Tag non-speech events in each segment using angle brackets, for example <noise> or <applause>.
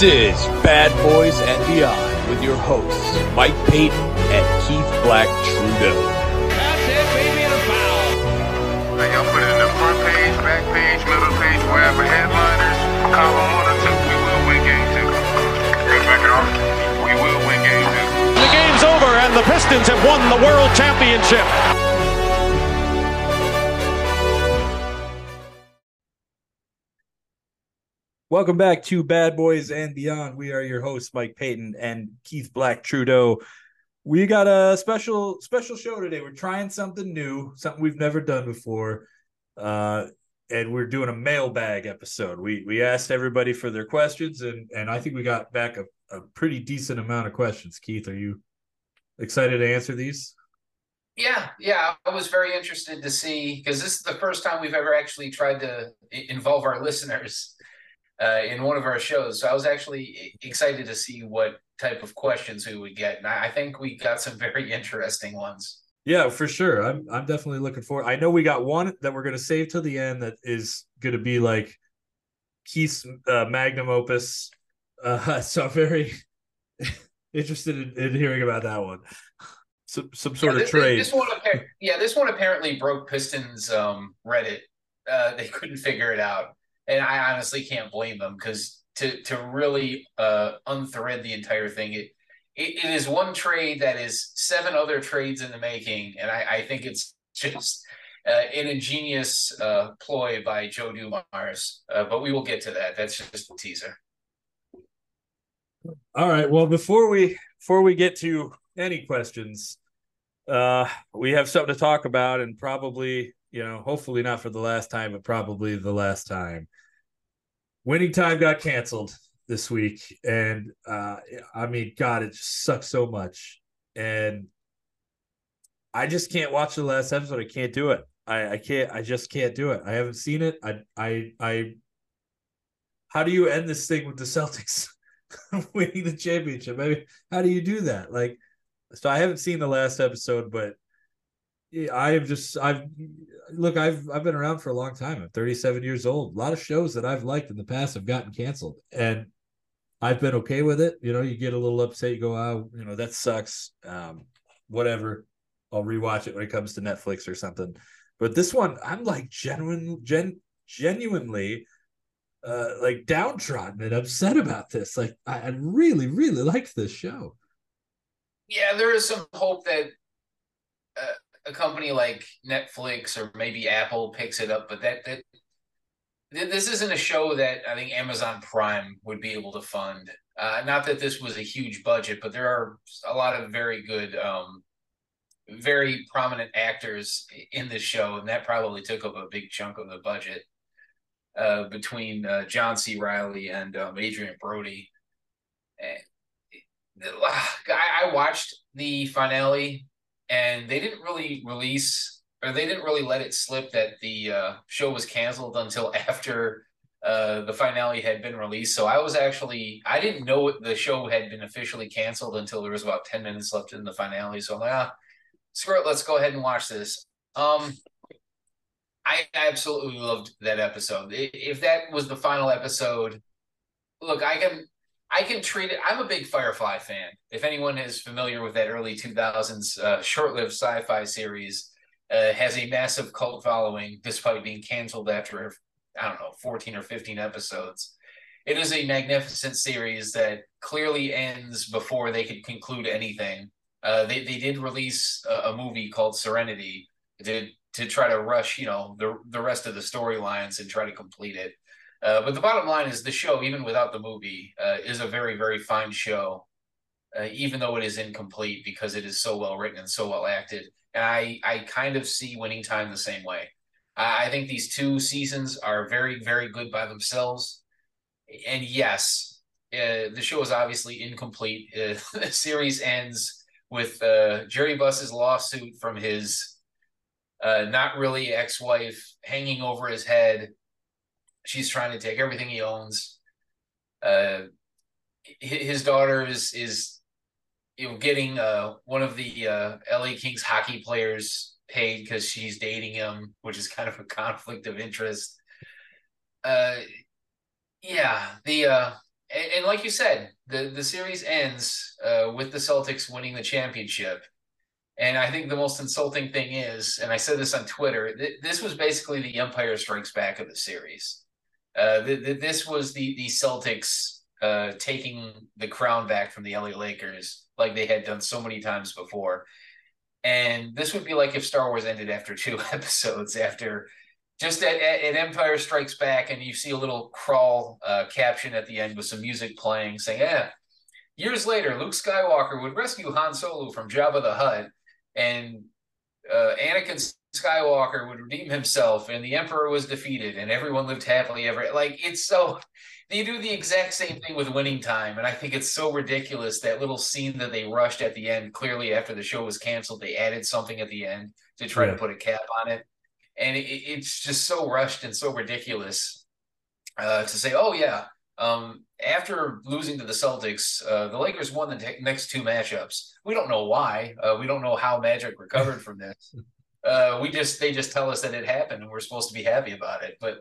This is Bad Boys and Beyond with your hosts, Mike Payton and Keith Black Trudeau. That's it, baby, and a foul. Hey, y'all put it in the front page, back page, middle page, wherever headliners, column one or two, we will win game two. Good back it off. We will win game two. The game's over, and the Pistons have won the World Championship. Welcome back to Bad Boys and Beyond. We are your hosts, Mike Payton and Keith Black Trudeau. We got a special special show today. We're trying something new, something we've never done before. Uh, and we're doing a mailbag episode. We we asked everybody for their questions, and and I think we got back a, a pretty decent amount of questions. Keith, are you excited to answer these? Yeah, yeah, I was very interested to see because this is the first time we've ever actually tried to involve our listeners uh, in one of our shows. So I was actually excited to see what type of questions we would get, and I think we got some <laughs> very interesting ones. Yeah, for sure. I'm I'm definitely looking forward. I know we got one that we're gonna save till the end that is gonna be like Keith's uh, magnum opus. Uh, <laughs> so I'm very <laughs> interested in, in hearing about that one. Some some sort yeah, of trade. This one, yeah, this one apparently broke Pistons um, Reddit. Uh, they couldn't figure it out, and I honestly can't blame them because to to really uh, unthread the entire thing, it, it it is one trade that is seven other trades in the making, and I, I think it's just uh, an ingenious uh, ploy by Joe Dumars. Uh, but we will get to that. That's just a teaser. All right. Well, before we before we get to any questions, uh, we have something to talk about, and probably you know, hopefully not for the last time, but probably the last time. Winning time got canceled this week, and uh, I mean, God, it just sucks so much, and I just can't watch the last episode. I can't do it. I, I can't. I just can't do it. I haven't seen it. I I I. How do you end this thing with the Celtics? <laughs> winning the championship. I mean, how do you do that? Like, so I haven't seen the last episode, but I have just I've look I've I've been around for a long time. I'm 37 years old. A lot of shows that I've liked in the past have gotten canceled, and I've been okay with it. You know, you get a little upset, you go, "Oh, you know, that sucks." Um, whatever. I'll rewatch it when it comes to Netflix or something. But this one, I'm like genuine, gen, genuinely uh like downtrodden and upset about this like i, I really really liked this show Yeah, there is some hope that uh, a company like Netflix or maybe Apple picks it up, but that that this isn't a show that I think Amazon Prime would be able to fund. Uh, not that this was a huge budget, but there are a lot of very good, um, very prominent actors in this show, and that probably took up a big chunk of the budget uh, between uh, John C. Reilly and um, Adrien Brody. And I, I watched the finale, and they didn't really release, or they didn't really let it slip that the uh, show was canceled until <laughs> after uh, the finale had been released. So I was actually, I didn't know the show had been officially canceled until there was about ten minutes left in the finale. So I'm like, ah, screw it, let's go ahead and watch this. Um, I absolutely loved that episode. If that was the final episode, look, I can I can treat it. I'm a big Firefly fan. If anyone is familiar with that early 2000s uh, short-lived sci-fi series, uh, has a massive cult following despite being canceled after I don't know 14 or 15 episodes. It is a magnificent series that clearly ends before they could conclude anything. Uh, they they did release a, a movie called Serenity to to try to rush you know the the rest of the storylines and try to complete it. Uh, but the bottom line is the show, even without the movie, uh, is a very, very fine show, uh, even though it is incomplete because it is so well written and so well acted. And I, I kind of see Winning Time the same way. I, I think these two seasons are very, very good by themselves. And yes, uh, the show is obviously incomplete. Uh, <laughs> the series ends with uh, Jerry Buss's lawsuit from his not really ex-wife hanging over his head she's trying to take everything he owns. Uh, his daughter is is you know getting uh one of the uh, LA Kings hockey players paid because she's dating him, which is kind of a <laughs> conflict of interest. Uh, yeah, the uh, and, and like you said, the the series ends uh, with the Celtics winning the championship. And I think the most insulting thing is, and I said this on Twitter, th- this was basically the Empire Strikes Back of the series. Uh, th- th- this was the the Celtics uh, taking the crown back from the LA Lakers, like they had done so many times before. And this would be like if Star Wars ended after two <laughs> episodes, after just at, at, Empire Strikes Back, and you see a little crawl uh, caption at the end with some music playing, saying, "Yeah." Years later, Luke Skywalker would rescue Han Solo from Jabba the Hutt, and uh, Anakin Skywalker would redeem himself, and the Emperor was defeated, and everyone lived happily ever. Like it's so they do the exact same thing with winning time and i think it's so ridiculous that little scene that they rushed at the end clearly after the show was canceled they added something at the end to try yeah. to put a cap on it and it, it's just so rushed and so ridiculous uh, to say oh yeah um, after losing to the celtics uh, the lakers won the next two matchups we don't know why uh, we don't know how magic recovered from this <laughs> uh, we just they just tell us that it happened and we're supposed to be happy about it but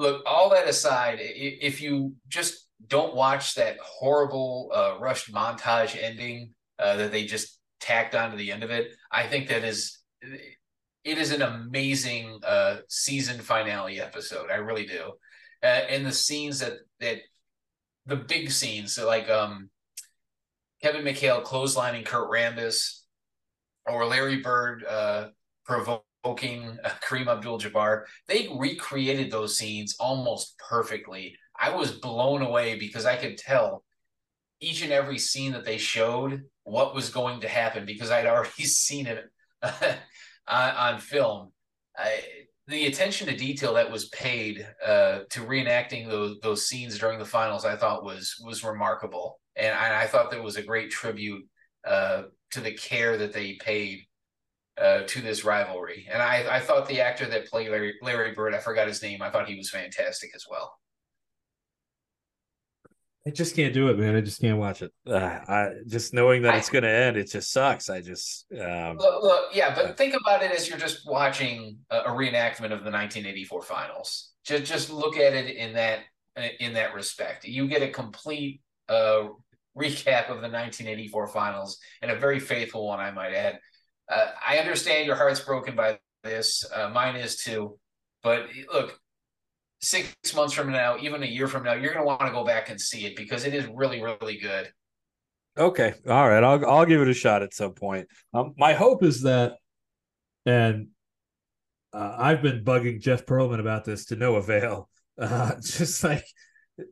look, all that aside, if you just don't watch that horrible uh, rushed montage ending uh, that they just tacked onto the end of it, I think that is it is an amazing uh, season finale episode. I really do, uh, and the scenes that that the big scenes, so like um, Kevin McHale clotheslining Kurt Rambis, or Larry Bird uh, provoking Kareem Abdul-Jabbar. They recreated those scenes almost perfectly. I was blown away because I could tell each and every scene that they showed what was going to happen because I'd already <laughs> seen it <laughs> on, on, film. I, the attention to detail that was paid uh, to reenacting those those scenes during the finals, I thought was was remarkable, and I, I thought that was a great tribute uh, to the care that they paid uh, to this rivalry. And I, I thought the actor that played Larry, Larry Bird, I forgot his name. I thought he was fantastic as well. I just can't do it, man. I just can't watch it. Uh, I just knowing that I, it's going to end, it just sucks. I just um, look, look, yeah, but uh, think about it as you're just watching a, a, reenactment of the 1984 finals. Just just look at it in that in that respect. You get a complete uh, recap of the 1984 finals and a very faithful one, I might add uh, I understand your heart's broken by this. Uh, mine is too. But look, six months from now, even a year from now, you're going to want to go back and see it because it is really, really good. Okay, all right, I'll I'll give it a shot at some point. Um, my hope is that, and uh, I've been bugging Jeff Pearlman about this to no avail. Uh, <laughs> just like,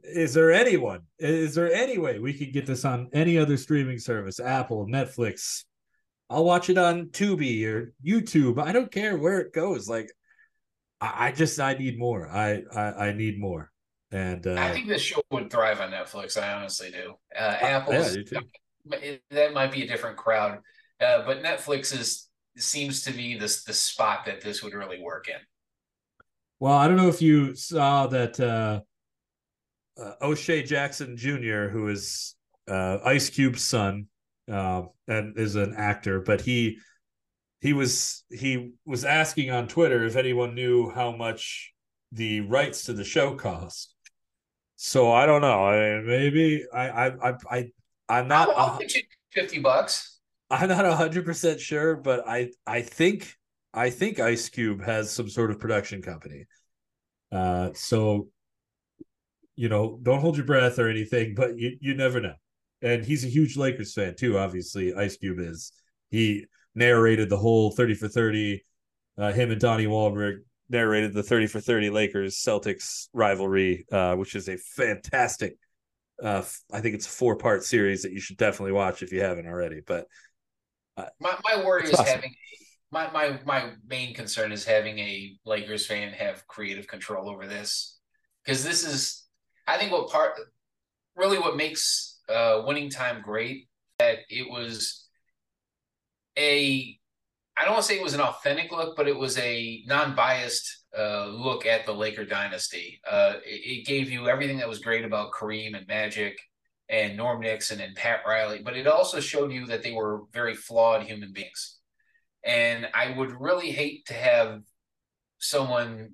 is there anyone? Is there any way we could get this on any other streaming service? Apple, Netflix, I'll watch it on Tubi or YouTube. I don't care where it goes. Like, I, I just I need more. I I, I need more. And uh, I think this show would thrive on Netflix. I honestly do. Uh, Apple, yeah, <laughs> that might be a different crowd, uh, but Netflix is seems to be this the spot that this would really work in. Well, I don't know if you saw that uh, uh, O'Shea Jackson Jr., who is uh, Ice Cube's son, uh, and is an actor, but he he was he was asking on Twitter if anyone knew how much the rights to the show cost. So I don't know. I mean, maybe I I I, I I'm not. I'll, I'll you fifty bucks. I'm not hundred percent sure, but I I think I think Ice Cube has some sort of production company. Uh, so you know, don't hold your breath or anything, but you you never know and he's a huge Lakers fan too. Obviously, Ice Cube is. He narrated the whole thirty for thirty. Uh, him and Donnie Wahlberg narrated the thirty for thirty Lakers Celtics rivalry, uh, which is a fantastic. Uh, I think it's a four part series that you should definitely watch if you haven't already. But uh, my my worry is awesome. having my my my main concern is having a Lakers fan have creative control over this because this is I think what part really what makes uh, winning time great that it was a I don't want to say it was an authentic look, but it was a non-biased uh, look at the Laker dynasty. Uh, it, it, gave you everything that was great about Kareem and Magic and Norm Nixon and Pat Riley, but it also showed you that they were very flawed human beings. And I would really hate to have someone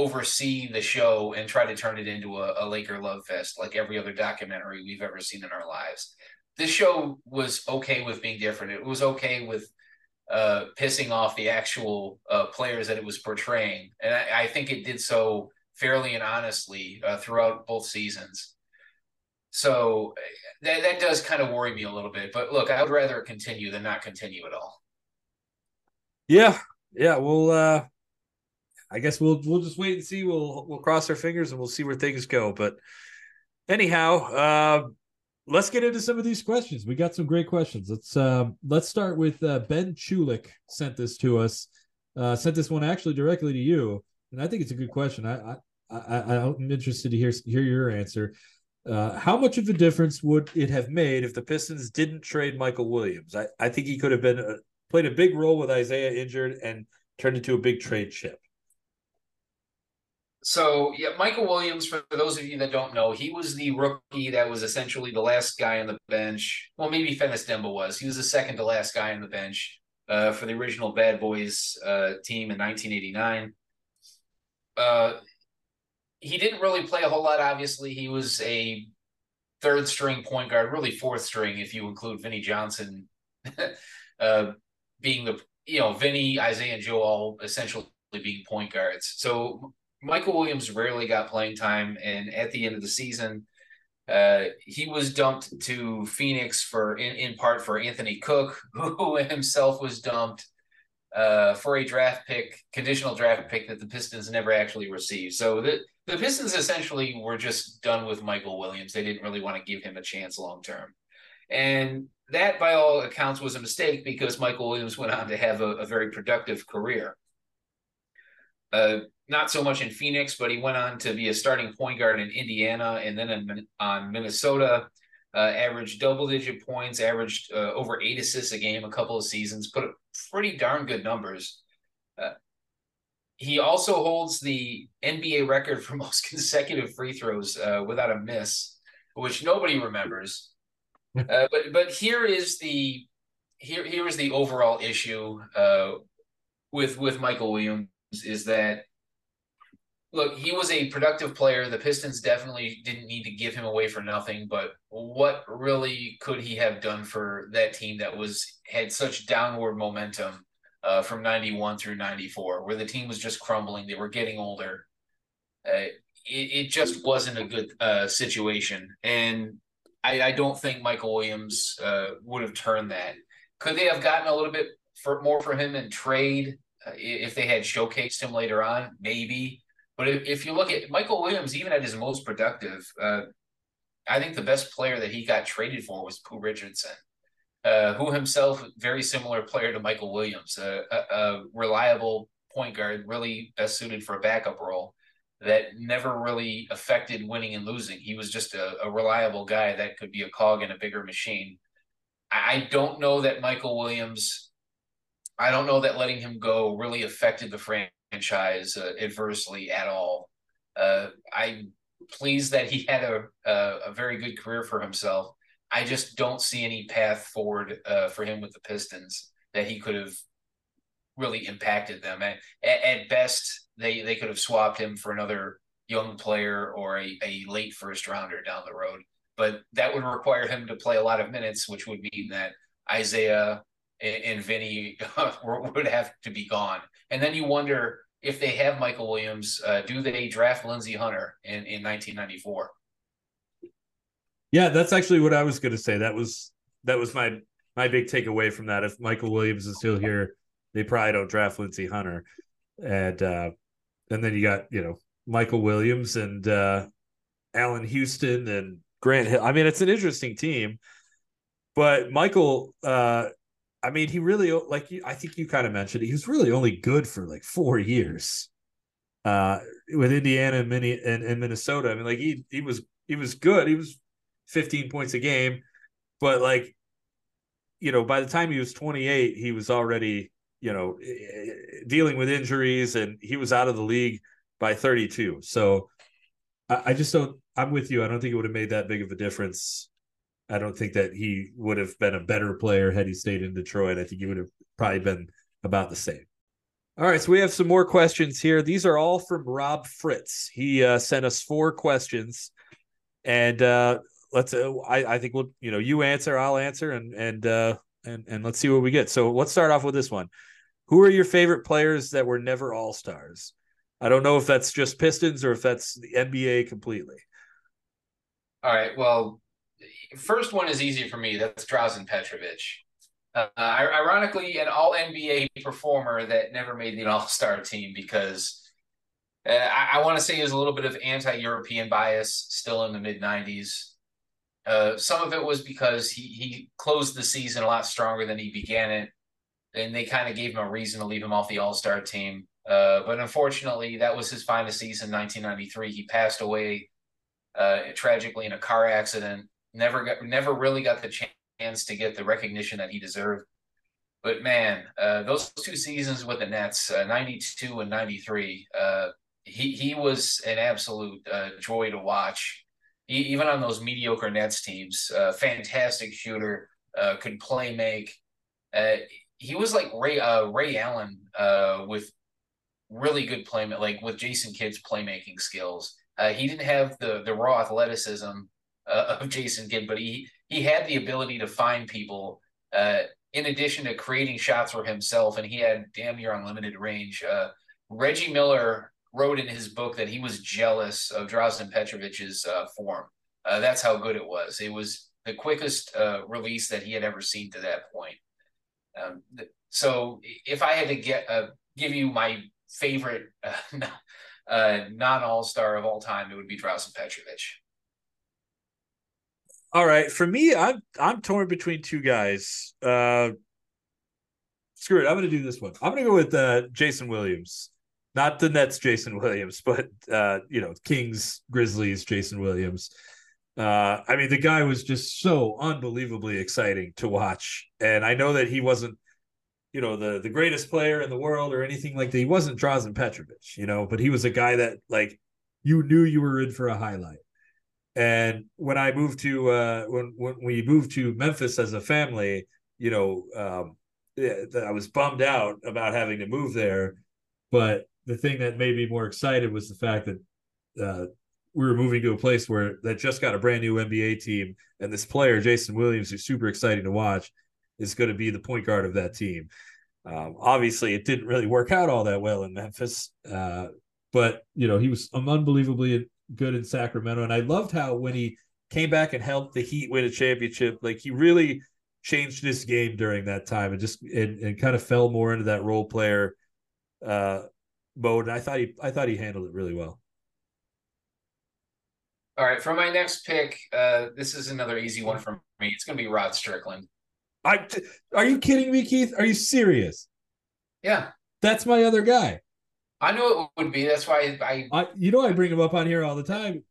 oversee the show and try to turn it into a, a Laker love fest like every other documentary we've ever seen in our lives. This show was okay with being different. It was okay with uh, pissing off the actual uh, players that it was portraying, and I, I, think it did so fairly and honestly uh, throughout both seasons. So that that does kind of worry me a little bit. But look, I would rather continue than not continue at all. Yeah, yeah. Well, uh, I guess we'll we'll just wait and see. We'll we'll cross our fingers and we'll see where things go. But anyhow, uh, let's get into some of these questions. We got some great questions. Let's uh, let's start with uh, Ben Chulik sent this to us. Uh, sent this one actually directly to you, and I think it's a good question. I I, I I'm interested to hear hear your answer. Uh, how much of a difference would it have made if the Pistons didn't trade Michael Williams? I, I think he could have been a, played a big role with Isiah injured and turned into a big trade chip. So yeah, Michael Williams. For those of you that don't know, he was the rookie that was essentially the last guy on the bench. Well, maybe Fennis Dembo was. He was the second to last guy on the bench uh, for the original Bad Boys uh, team in 1989. Uh, he didn't really play a whole lot. Obviously, he was a third string point guard, really fourth string if you include Vinnie Johnson, <laughs> uh, being the you know Vinnie, Isiah, and Joe all essentially being point guards. So Michael Williams rarely got playing time, and at the end of the season, uh, he was dumped to Phoenix for in, in part for Anthony Cook, <laughs> who himself was dumped uh, for a draft pick, conditional draft pick that the Pistons never actually received. So the the Pistons essentially were just done with Michael Williams. They didn't really want to give him a chance long term. And that, by all accounts, was a mistake because Michael Williams went on to have a, a very productive career. Uh, not so much in Phoenix, but he went on to be a starting point guard in Indiana and then in, on Minnesota. Uh, averaged double digit points, averaged uh, over eight assists a game a couple of seasons, put up pretty darn good numbers. Uh, he also holds the NBA record for <laughs> most consecutive free throws uh, without a miss, which nobody remembers. <laughs> uh, but but here is the here here is the overall issue uh, with with Michael Williams is that look he was a productive player. The Pistons definitely didn't need to give him away for nothing. But what really could he have done for that team that was had such downward momentum? uh, from 91 through 94, where the team was just crumbling. They were getting older. Uh, it, it, just wasn't a good uh, situation. And I, I, don't think Michael Williams uh, would have turned that. Could they have gotten a little bit for more for him in trade uh, if they had showcased him later on? Maybe. But if, if you look at Michael Williams, even at his most productive, uh, I think the best player that he got traded for was Pooh Richardson uh, who himself very similar player to Michael Williams, a, a, a, reliable point guard, really best suited for a backup role that never really affected winning and losing. He was just a, a reliable guy that could be a cog in a bigger machine. I don't know that Michael Williams. I don't know that letting him go really affected the franchise uh, adversely at all. Uh, I'm pleased that he had a, a, a very good career for himself I just don't see any path forward uh, for him with the Pistons that he could have really impacted them. At, at, best, they they could have swapped him for another young player or a, a late first rounder down the road. But that would require him to play a lot of minutes, which would mean that Isiah and, and Vinnie <laughs> would have to be gone. And then you wonder if they have Michael Williams, uh, do they draft Lindsey Hunter in, in 1994? Yeah, that's actually what I was going to say. That was that was my my big takeaway from that. If Michael Williams is still here, they probably don't draft Lindsey Hunter, and uh, and then you got you know Michael Williams and uh, Houston and Grant Hill. I mean, it's an interesting team, but Michael. Uh, I mean, he really like I think you kind of mentioned he was really only good for like four years uh, with Indiana and, Mini, and, and Minnesota. I mean, like he he was he was good. He was 15 points a game. But like, you know, by the time he was 28, he was already, you know, dealing with injuries and he was out of the league by 32. So I, I just don't, I'm with you. I don't think it would have made that big of a difference. I don't think that he would have been a better player had he stayed in Detroit. I think he would have probably been about the same. All right, so we have some more questions here. These are all from Rob Fritz. He uh, sent us four questions, and uh, let's. Uh, I, I think we'll. You know, you answer, I'll answer, and and uh, and and let's see what we get. So let's start off with this one. Who are your favorite players that were never All Stars? I don't know if that's just Pistons or if that's the NBA completely. All right. Well, first one is easy for me. That's Drazen Petrovic. Uh, ironically, an All NBA performer that never made the <laughs> All Star team because uh, I, I want to say he was a little bit of anti European bias still in the mid 90s. Uh, some of it was because he, he closed the season a lot stronger than he began it, and they kind of gave him a reason to leave him off the All Star team. Uh, but unfortunately, that was his finest season, 1993. He passed away uh, tragically in a car accident. Never got, never really got the chance to get the recognition that he deserved. But man, uh, those two seasons with the Nets, uh, 92 and 93, uh, he, he was an absolute uh, joy to watch. He, even on those mediocre Nets teams, uh, fantastic shooter, uh, could play make. he was like Ray Ray Allen with really good play, like with Jason Kidd's playmaking skills. he didn't have the the raw athleticism of Jason Kidd, but he he had the ability to find people uh, in addition to creating shots for himself, and he had damn near unlimited range. Uh, Reggie Miller wrote in his book that he was jealous of Drazen Petrovic's uh, form. Uh, that's how good it was. It was the quickest uh, release that he had ever seen to that point. Um, so, if I had to get uh, give you my favorite <laughs> non All Star of all time, it would be Drazen Petrovic. All right, for me, I'm I'm torn between two guys. Uh, screw it, I'm to do this one. I'm to go with uh, Jason Williams, not the Nets, Jason <laughs> Williams, but uh, you know, Kings, Grizzlies, Jason Williams. Uh, I mean, the guy was just so unbelievably exciting to watch, and I know that he wasn't, you know, the the greatest player in the world or anything like that. He wasn't Drazen Petrovic, you know, but he was a guy that like you knew you were in for a highlight. And when I moved to uh, when when we moved to Memphis as a family, you know, um, I was bummed out about having to move there. But the thing that made me more excited was the fact that uh, we were moving to a place where that just got a brand new NBA team, and this player, Jason Williams, who's super exciting to watch, is going to be the point guard of that team. Um, obviously, it didn't really work out all that well in Memphis, uh, but you know he was unbelievably good in Sacramento. And I loved how when he came back and helped the Heat win a championship, like he really changed his game during that time and just and, and kind of fell more into that role player uh mode. And I thought he I thought he handled it really well. All right, for my next pick, uh, this is another easy one for me. It's going to be Rod Strickland. I are you kidding me, Keith? Are you serious? Yeah, that's my other guy. I knew it would be. That's why I, I you know, I bring him up on here all the time.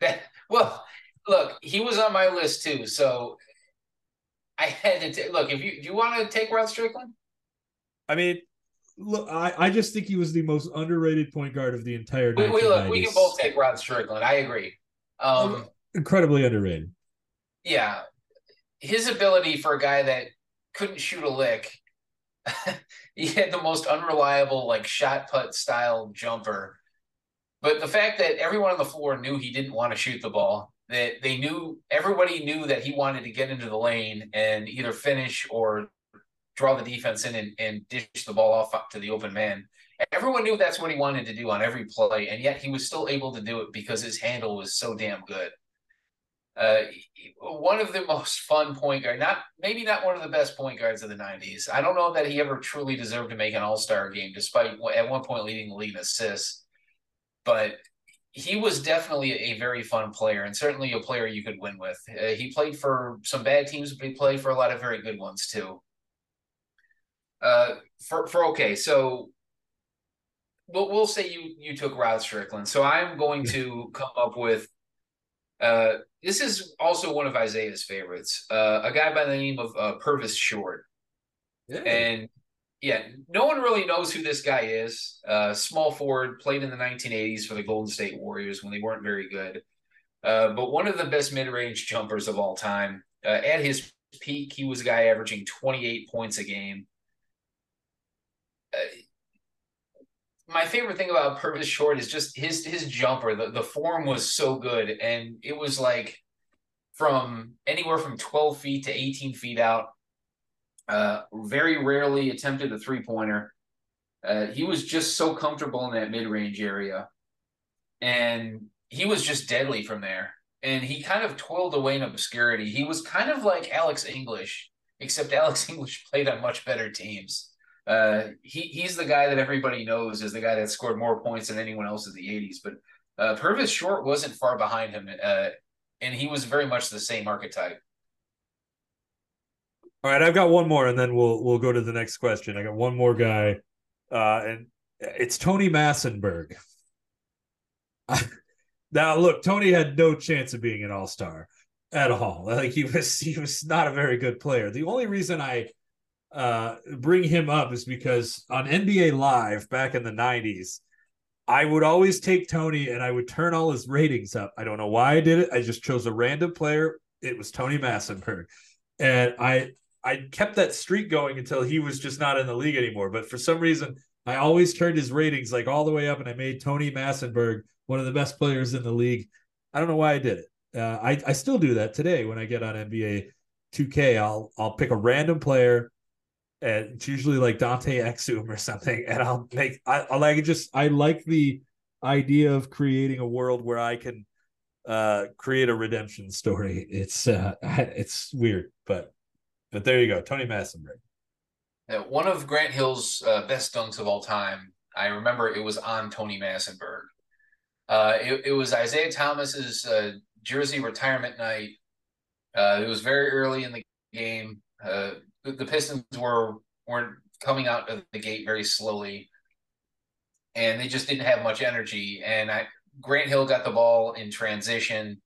That, <laughs> well, look, he was on my list too, so I had to look. If you do you want to take Rod Strickland? I mean, look, I, I just think he was the most underrated point guard of the entire. We, we look, we can both take Rod Strickland. I agree. Um, Incredibly underrated. Yeah, his ability for a guy that couldn't shoot a lick <laughs> he had the most unreliable like shot put style jumper. But the fact that everyone on the floor knew he didn't want to shoot the ball, that they knew everybody knew that he wanted to get into the lane and either finish or draw the defense in and, and dish the ball off to the open man. Everyone knew that's what he wanted to do on every play, and yet he was still able to do it because his handle was so damn good. Uh, one of the most fun point guard, not maybe not one of the best point guards of the '90s. I don't know that he ever truly deserved to make an All Star game, despite at one point leading the league in assists. But he was definitely a very fun player, and certainly a player you could win with. Uh, he played for some bad teams, but he played for a lot of very good ones too. Uh, for for okay, so we'll we'll say you you took Rod Strickland. So I'm going to come up with uh, this is also one of Isiah's favorites. Uh, a guy by the name of uh, Purvis Short. Yeah. And yeah, no one really knows who this guy is. Uh, small forward, played in the 1980s for the Golden State Warriors when they weren't very good. Uh, but one of the best mid-range jumpers of all time. Uh, at his peak, he was a guy averaging 28 points a game. My favorite thing about Purvis Short is just his his jumper. The the form was so good, and it was like from anywhere from twelve feet to eighteen feet out. Uh, very rarely attempted a three pointer. Uh, he was just so comfortable in that mid range area, and he was just deadly from there. And he kind of toiled away in obscurity. He was kind of like Alex English, except Alex <laughs> English played on much better teams. Uh, he he's the guy that everybody knows is the guy that scored more points than anyone else in the '80s. But uh, Purvis Short wasn't far behind him, uh, and he was very much the same archetype. All right, I've got one more, and then we'll we'll go to the next question. I got one more guy, uh, and it's Tony Massenburg. <laughs> now, look, Tony had no chance of being an All Star at all. Like he was, he was not a very good player. The only reason I uh, bring him up is because on NBA Live back in the 90s, I would always take Tony and I would turn all his ratings up. I don't know why I did it. I just chose a random player. It was Tony Massenburg. And I I kept that streak going until he was just not in the league anymore. But for some reason, I always turned his ratings like all the way up and I made Tony Massenburg one of the best players in the league. I don't know why I did it. Uh, I, I still do that today when I get on NBA 2K. I'll I'll pick a random player and it's usually like Dante Exum or something. And I'll make I, I like just I like the idea of creating a world where I can uh create a redemption story. It's uh <laughs> it's weird, but but there you go, Tony Massenburg. One of Grant Hill's uh, best dunks of all time. I remember it was on Tony Massenburg. Uh, it, it was Isiah Thomas's uh, jersey retirement night. Uh, it was very early in the game. Uh, the Pistons were weren't coming out of the gate very slowly, and they just didn't have much energy. And I, Grant Hill got the ball in transition.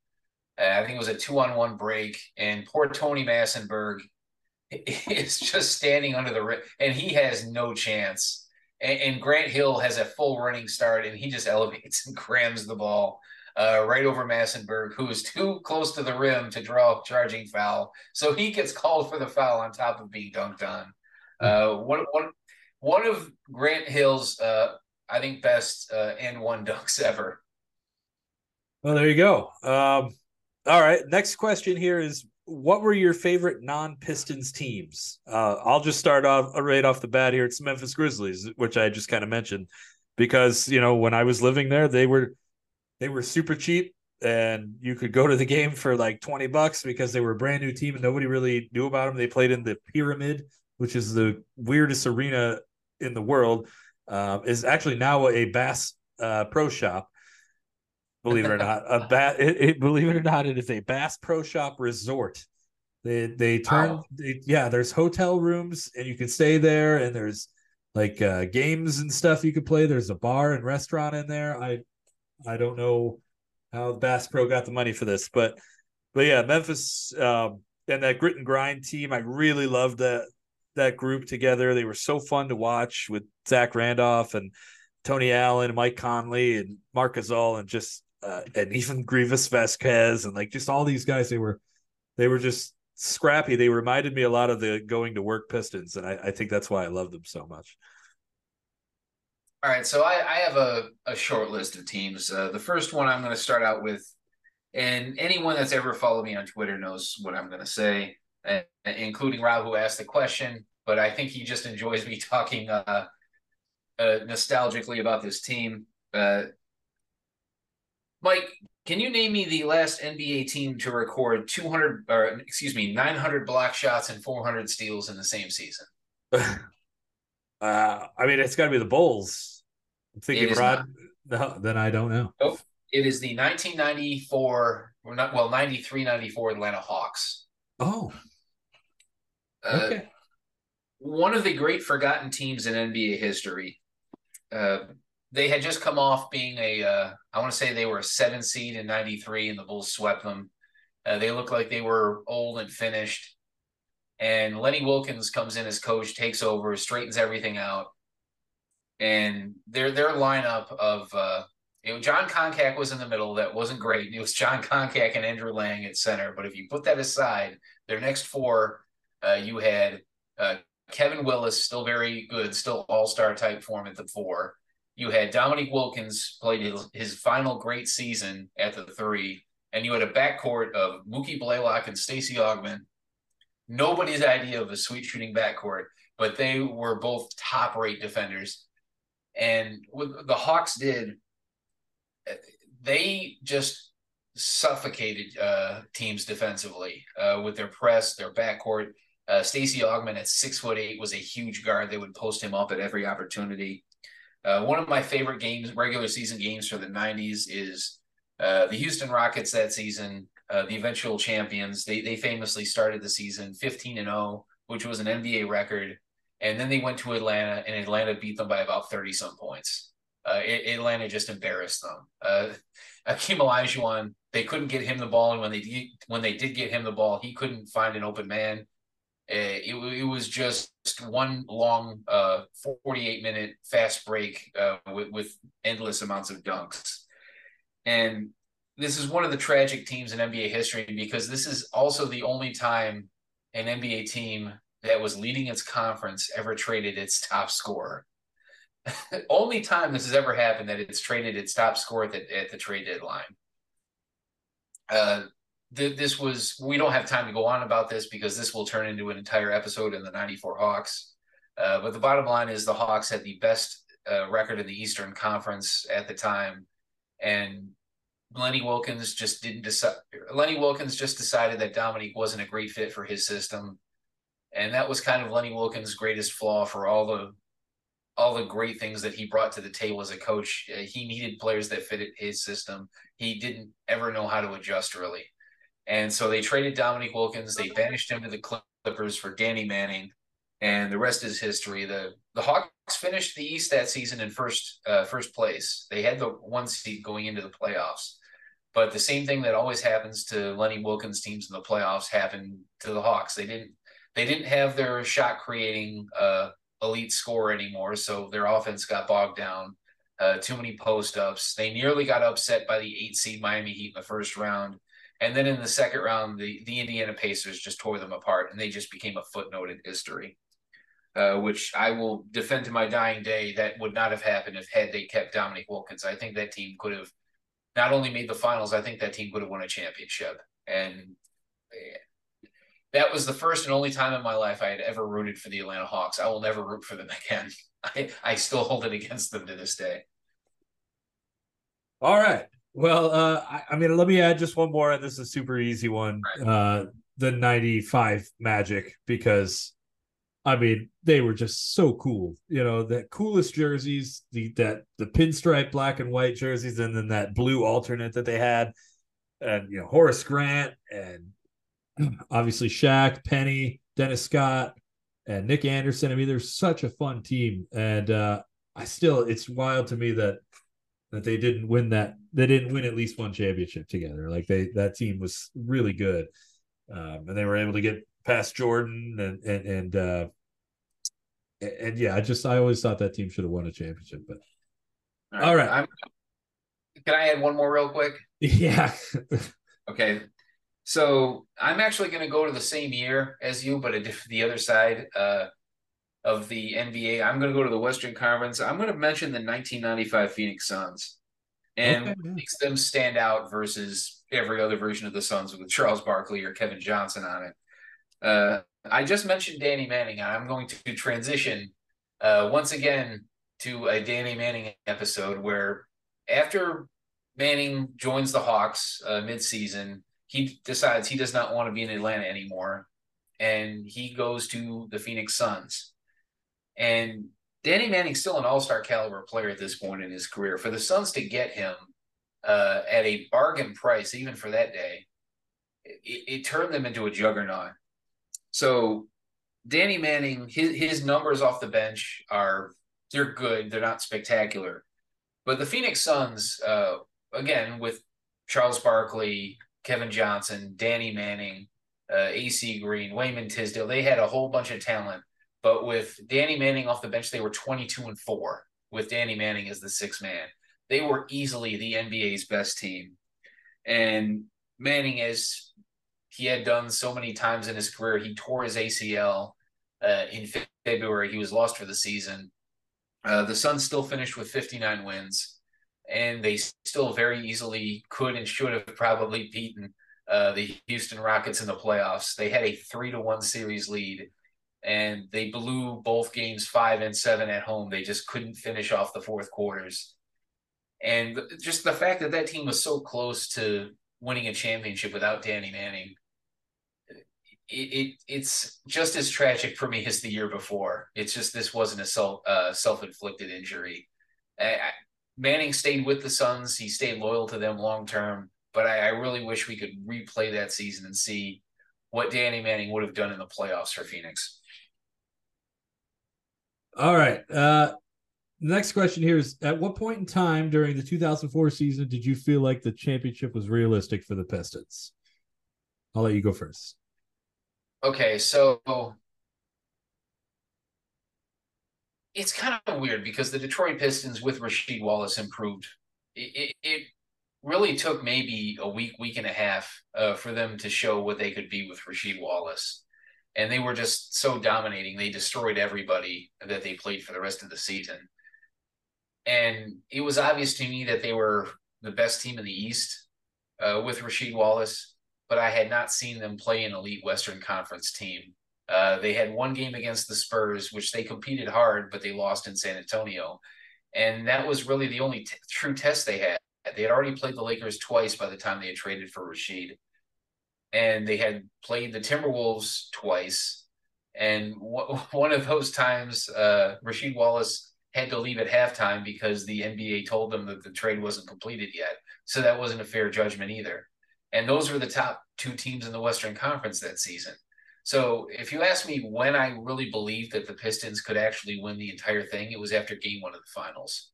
Uh, I think it was a two on one break, and poor Tony Massenburg <laughs> is just standing under the rim, and he has no chance. And, and, Grant Hill has a full running start, and he just <laughs> elevates and crams the ball uh, right over Massenburg, who is too close to the rim to draw a charging foul. So he gets called for the foul on top of being dunked on. Uh, one, one, one of Grant Hill's, uh, I think, best uh, and one dunks ever. Well, there you go. Um, all right. Next question here is what were your favorite non-Pistons teams? Uh, I'll just start off right off the bat here. It's Memphis Grizzlies, which I just kind of mentioned, because you know when I was living there, they were they were super cheap and you could go to the game for like 20 bucks because they were a brand new team and nobody really knew about them. They played in the Pyramid, which is the weirdest arena in the world. Uh, is actually now a Bass uh, Pro Shop. Believe it or not, a <laughs> bat. Believe it or not, it is a Bass Pro Shop resort. They they turn wow. they, yeah. There's hotel rooms and you can stay there, and there's like uh, games and stuff you could play. There's a bar and restaurant in there. I I don't know how Bass Pro got the money for this, but but yeah, Memphis um, and that grit and grind team. I really loved that that group together. They were so fun to watch with Zach Randolph and Tony Allen, and Mike Conley, and Marc Gasol, and just uh, and even <laughs> Greivis Vasquez, and like just all these guys. They were they were just scrappy. They reminded me a lot of the going to work Pistons, and I, I think that's why I love them so much. All right, so I, I have a, a short list of teams. Uh, the first one I'm going to start out with, and anyone that's ever followed me on Twitter knows what I'm going to say, uh, including Rob, who asked the question. But I think he just enjoys me <laughs> talking uh, uh nostalgically about this team. Uh, Mike, can you name me the last NBA team to record 200 or excuse me 900 block shots and 400 steals in the same season? <laughs> Uh, I mean, it's got to be the Bulls. I'm thinking Rod. No, then I don't know. Oh, it is the 1994, or not well, 93, 94 Atlanta Hawks. Oh, uh, okay. One of the great forgotten teams in NBA history. Uh, they had just come off being a, uh, I want to say they were a seven seed in 93 and the Bulls swept them. Uh, they looked like they were old and finished. And Lenny Wilkens comes in as coach, takes over, straightens everything out. And their their lineup of uh, you know, Jon Koncak was in the middle. That wasn't great. It was Jon Koncak and Andrew Lang at center. But if you put that aside, their next four, uh, you had uh, Kevin Willis, still very good, still all star type form at the four. you had Dominique Wilkins played his, his final great season at the three, and you had a backcourt of Mookie Blaylock and Stacey Augmon. Nobody's idea of a sweet shooting backcourt, but they were both top rate defenders. And what the Hawks did, they just suffocated uh, teams defensively uh, with their press, their backcourt. Uh, Stacey Augmon at six foot eight was a huge guard. They would post him up at every opportunity. Uh, one of my favorite games, regular season games for the '90s, is uh, the Houston Rockets that season, uh, the eventual champions. They they famously started the season 15 and 0, which was an NBA record, and then they went to Atlanta, and Atlanta beat them by about 30 some points. Uh, Atlanta just embarrassed them. Uh, Akeem Olajuwon, they couldn't get him the ball, and when they did, when they did get him the ball, he couldn't find an open man. Uh, it, it was just one long uh, 48 minute fast break uh, with, with endless amounts of dunks. And this is one of the tragic teams in NBA history because this is also the only time an NBA team that was leading its conference ever traded its top scorer. <laughs> only time this has ever happened that it's traded its top scorer at the, at the trade deadline. Uh, th- this was we don't have time to go on about this because this will turn into an entire episode in the 94 hawks uh, but the bottom line is the hawks had the best uh, record in the eastern conference at the time and lenny Wilkens just didn't decide lenny wilkens just decided that dominique wasn't a great fit for his system and that was kind of lenny Wilkens' greatest flaw for all the all the great things that he brought to the table as a coach. Uh, he needed players that fitted his system. He didn't ever know how to adjust really. And so they traded Dominique Wilkins. They banished him to the Clippers for Danny Manning, and the rest is history. the The Hawks finished the East that season in first uh, first place. They had the one seed going into the playoffs, but the same thing that always happens to Lenny Wilkens teams in the playoffs happened to the Hawks. They didn't they didn't have their shot creating uh, elite score anymore, so their offense got bogged down. Uh, too many post ups. They nearly got upset by the eight seed Miami Heat in the first round and then in the second round, the, the Indiana Pacers just tore them apart and they just became a footnote in history, uh, which I will defend to my dying day. That would not have happened if had they kept Dominique Wilkins. I think that team could have not only made the finals, I think that team would have won a championship. And that was the first and only time in my life I had ever rooted for the Atlanta Hawks. I will never root for them <laughs> again. I, I still hold it against them to this day. All right. Well, uh, I, I, mean, let me add just one more, and this is a super easy one. Uh, the '95 Magic, because I mean, they were just so cool. You know, the coolest jerseys, the that the pinstripe black and white jerseys, and then that blue alternate that they had, and you know, Horace Grant, and <clears throat> obviously Shaq, Penny, Dennis Scott, and Nick Anderson. I mean, they're such a fun team, and uh, I still, it's wild to me that that they didn't win that they didn't win at least one championship together. Like they that team was really good, um, and they were able to get past Jordan and and and uh, and yeah, I just I always thought that team should have won a championship. But all right, all right. can I add one more real quick? <laughs> Yeah. okay. So I'm actually going to go to the same year as you, but a, the other side. Uh, of the NBA. I'm going to go to the Western Conference. I'm going to mention the 1995 Phoenix Suns and okay, yeah. makes them stand out versus every other version of the Suns with Charles Barkley or Kevin Johnson on it. Uh, I just mentioned Danny Manning. I'm going to transition uh, once again to a Danny Manning episode where after Manning joins the Hawks uh, midseason, he decides he does not want to be in Atlanta anymore, and he goes to the Phoenix Suns. And Danny Manning's still an all star caliber player at this point in his career. For the Suns to get him uh, at a bargain price, even for that day, it, it, turned them into a juggernaut. So Danny Manning, his, his numbers off the bench are they're good, they're not spectacular. But the Phoenix Suns, uh, again, with Charles Barkley, Kevin Johnson, Danny Manning, uh, AC Green, Wayman Tisdale, they had a whole bunch of talent but with Danny Manning off the bench, they were 22 and four with Danny Manning as the sixth man. They were easily the NBA's best team. And Manning, as he had done so many times in his career, he tore his ACL uh, in February. He was lost for the season. Uh, the Suns still finished with 59 wins, and they still very easily could and should have probably beaten uh, the Houston Rockets in the playoffs. They had a three to one series lead, and they blew both games five and seven at home. They just couldn't finish off the fourth quarters. And just the fact that that team was so close to winning a championship without Danny Manning it, it, it's just as tragic for me as the year before. It's just this wasn't a self uh, self inflicted injury. I, I, Manning stayed with the Suns. He stayed loyal to them long term. But I, I, really wish we could replay that season and see what Danny Manning would have done in the playoffs for Phoenix. All right. Uh, next question here is: At what point in time during the 2004 season did you feel like the championship was realistic for the Pistons? I'll let you go first. Okay, so it's kind of weird because the Detroit Pistons with Rasheed Wallace improved. It, it, it really took maybe a week, week and a half uh, for them to show what they could be with Rasheed Wallace. And they were just so dominating. They destroyed everybody that they played for the rest of the season. And it was obvious to me that they were the best team in the East uh, with Rasheed Wallace but I had not seen them play an elite Western Conference team. Uh, they had one game against the Spurs, which they competed hard, but they lost in San Antonio. And that was really the only t- true test they had. They had already played the Lakers twice by the time they had traded for Rasheed. And they had played the Timberwolves twice. And w- <laughs> one of those times, uh, Rasheed Wallace had to leave at halftime because the NBA told them that the trade wasn't completed yet. So that wasn't a fair judgment either. And those were the top two teams in the Western Conference that season. So if you ask me when I really believed that the Pistons could actually win the entire thing, it was after game one of the finals.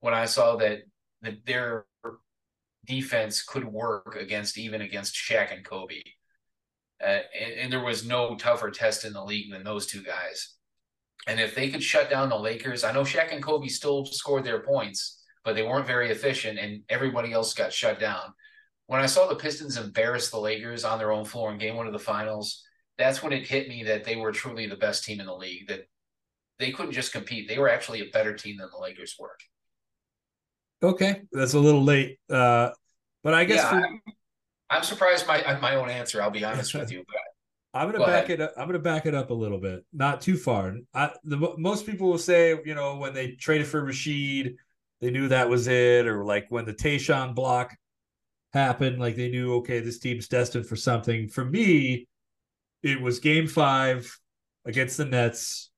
When I saw that, that their defense could work against even against Shaq and Kobe. Uh, and, and there was no tougher test in the league than those two guys. And if they could shut down the Lakers, I know Shaq and Kobe still scored their points, but they weren't very efficient and everybody else got shut down when I saw the Pistons embarrass the Lakers on their own floor in game one of the finals, that's when it hit me that they were truly the best team in the league, that they couldn't just compete. They were actually a better team than the Lakers were. Okay. That's a little late. Uh, but I guess yeah, for... I'm, I'm, surprised my my own answer, I'll be honest with you. But <laughs> I'm gonna go back ahead. it up. I'm gonna back it up a little bit, not too far. I, the most people will say, you know, when they traded for Rasheed, they knew that was it, or like when the Tayshaun block happened. Like they knew, okay, this team's destined for something. For me, it was game five against the Nets,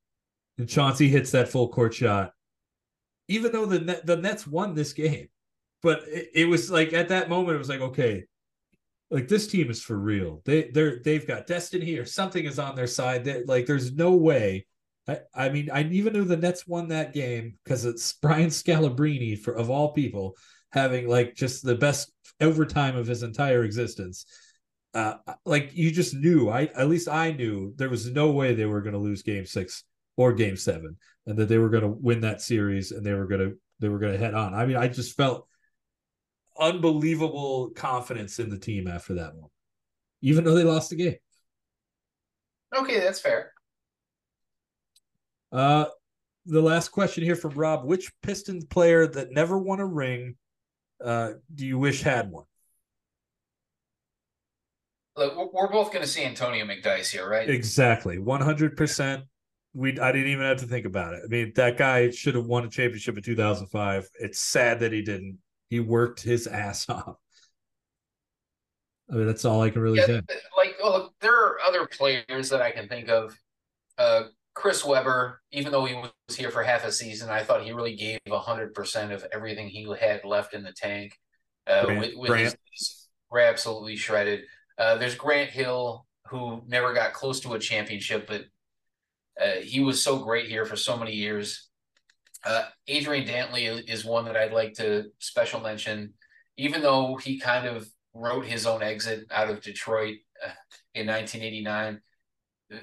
and Chauncey hits that full court shot. Even though the the Nets won this game, but it, it was like at that moment, it was like, okay, like this team is for real. They they're they've got destiny or something is on their side. That like there's no way. I, I mean, I even knew the Nets won that game because it's <laughs> Brian Scalabrine for of all people having like just the best overtime of his entire existence. Uh, like you just knew, I at least I knew there was no way they were going to lose Game Six or Game Seven, and that they were going to win that series, and they were going to they were going to head on. I mean, I just felt unbelievable confidence in the team after that one, even though they lost the game. Okay, that's fair. Uh, the last question here from Rob: Which Pistons player that never won a ring uh, do you wish had one? Look, we're both going to see Antonio McDyess here, right? Exactly, one hundred percent. We I didn't even have to think about it. I mean, that guy should have won a championship in two thousand five. It's sad that he didn't. He worked his ass off. I mean, that's all I can really yeah, say. Like, oh, look, there are other players that I can think of. Uh, Chris Webber, even though he was here for half a season, I thought he really gave hundred percent of everything he had left in the tank. Uh, Grant, with, with Grant. His, absolutely shredded. Uh, there's Grant Hill, who never got close to a championship, but uh, he was so great here for so many years. Uh, Adrian Dantley is one that I'd like to special mention, even though he kind of wrote his own exit out of Detroit uh, in 1989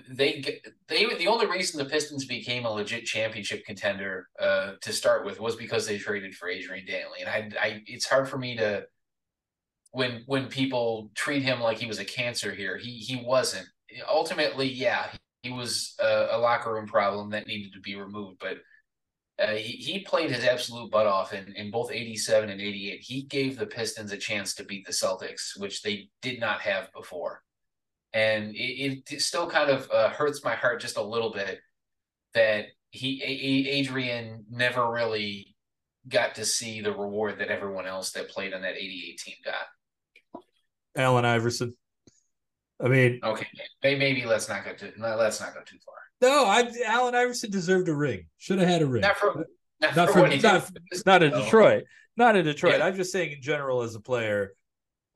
they they the only reason the Pistons became a legit championship contender uh, to start with was because they traded for Adrian Dantley, and I, I it's hard for me to when when people treat him like he was a cancer here. He he wasn't. Ultimately, yeah, he was a, a locker room problem that needed to be removed, but Uh, he, he played his absolute butt off in, in both 87 and 88. He gave the Pistons a chance to beat the Celtics, which they did not have before. And it, it still kind of uh, hurts my heart just a little bit that he a, Adrian never really got to see the reward that everyone else that played on that 88 team got. Allen Iverson. I mean, okay, maybe, maybe let's not go too let's not go too far. No, I Allen Iverson deserved a ring. Should have had a ring. Not for not, not for, for not, not in Detroit. Not in Detroit. Yeah. I'm just saying in general as a player.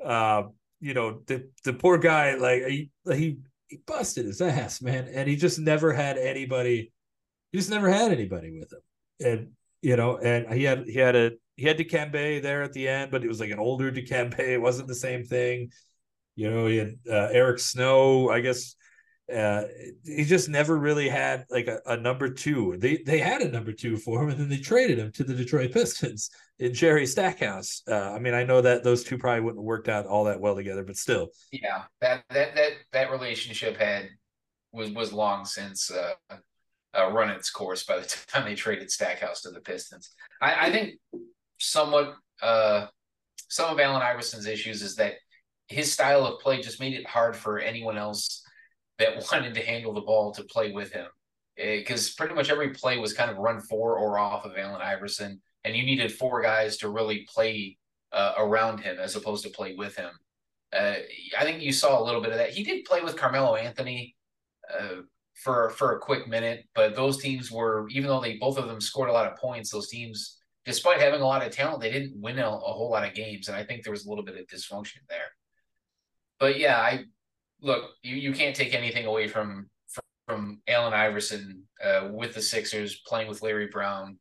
Uh, you know, the the poor guy, like he he he busted his ass, man, and he just never had anybody. He just never had anybody with him, and you know, and he had he had a he had Dikembe there at the end, but it was like an older Dikembe. It wasn't the same thing. You know, he had uh, Eric Snow. I guess uh, he just never really had like a, a, number two. They they had a number two for him, and then they traded him to the Detroit Pistons in Jerry Stackhouse. Uh, I mean, I know that those two probably wouldn't have worked out all that well together, but still. Yeah, that that that that relationship had was was long since uh, uh, run its course by the <laughs> time they traded Stackhouse to the Pistons. I, I think somewhat uh, some of Allen Iverson's issues is that his style of play just made it hard for anyone else that <laughs> wanted to handle the ball to play with him. Because eh, pretty much every play was kind of run for or off of Allen Iverson, and you needed four guys to really play uh, around him as opposed to play with him. Uh, I think you saw a little bit of that. He did play with Carmelo Anthony uh, for for a quick minute, but those teams were even though they both of them scored a lot of points, those teams, despite having a lot of talent, they didn't win a, a whole lot of games, and I think there was a little bit of dysfunction there but yeah, I look, you, you can't take anything away from from, from Allen Iverson uh, with the Sixers playing with Larry Brown.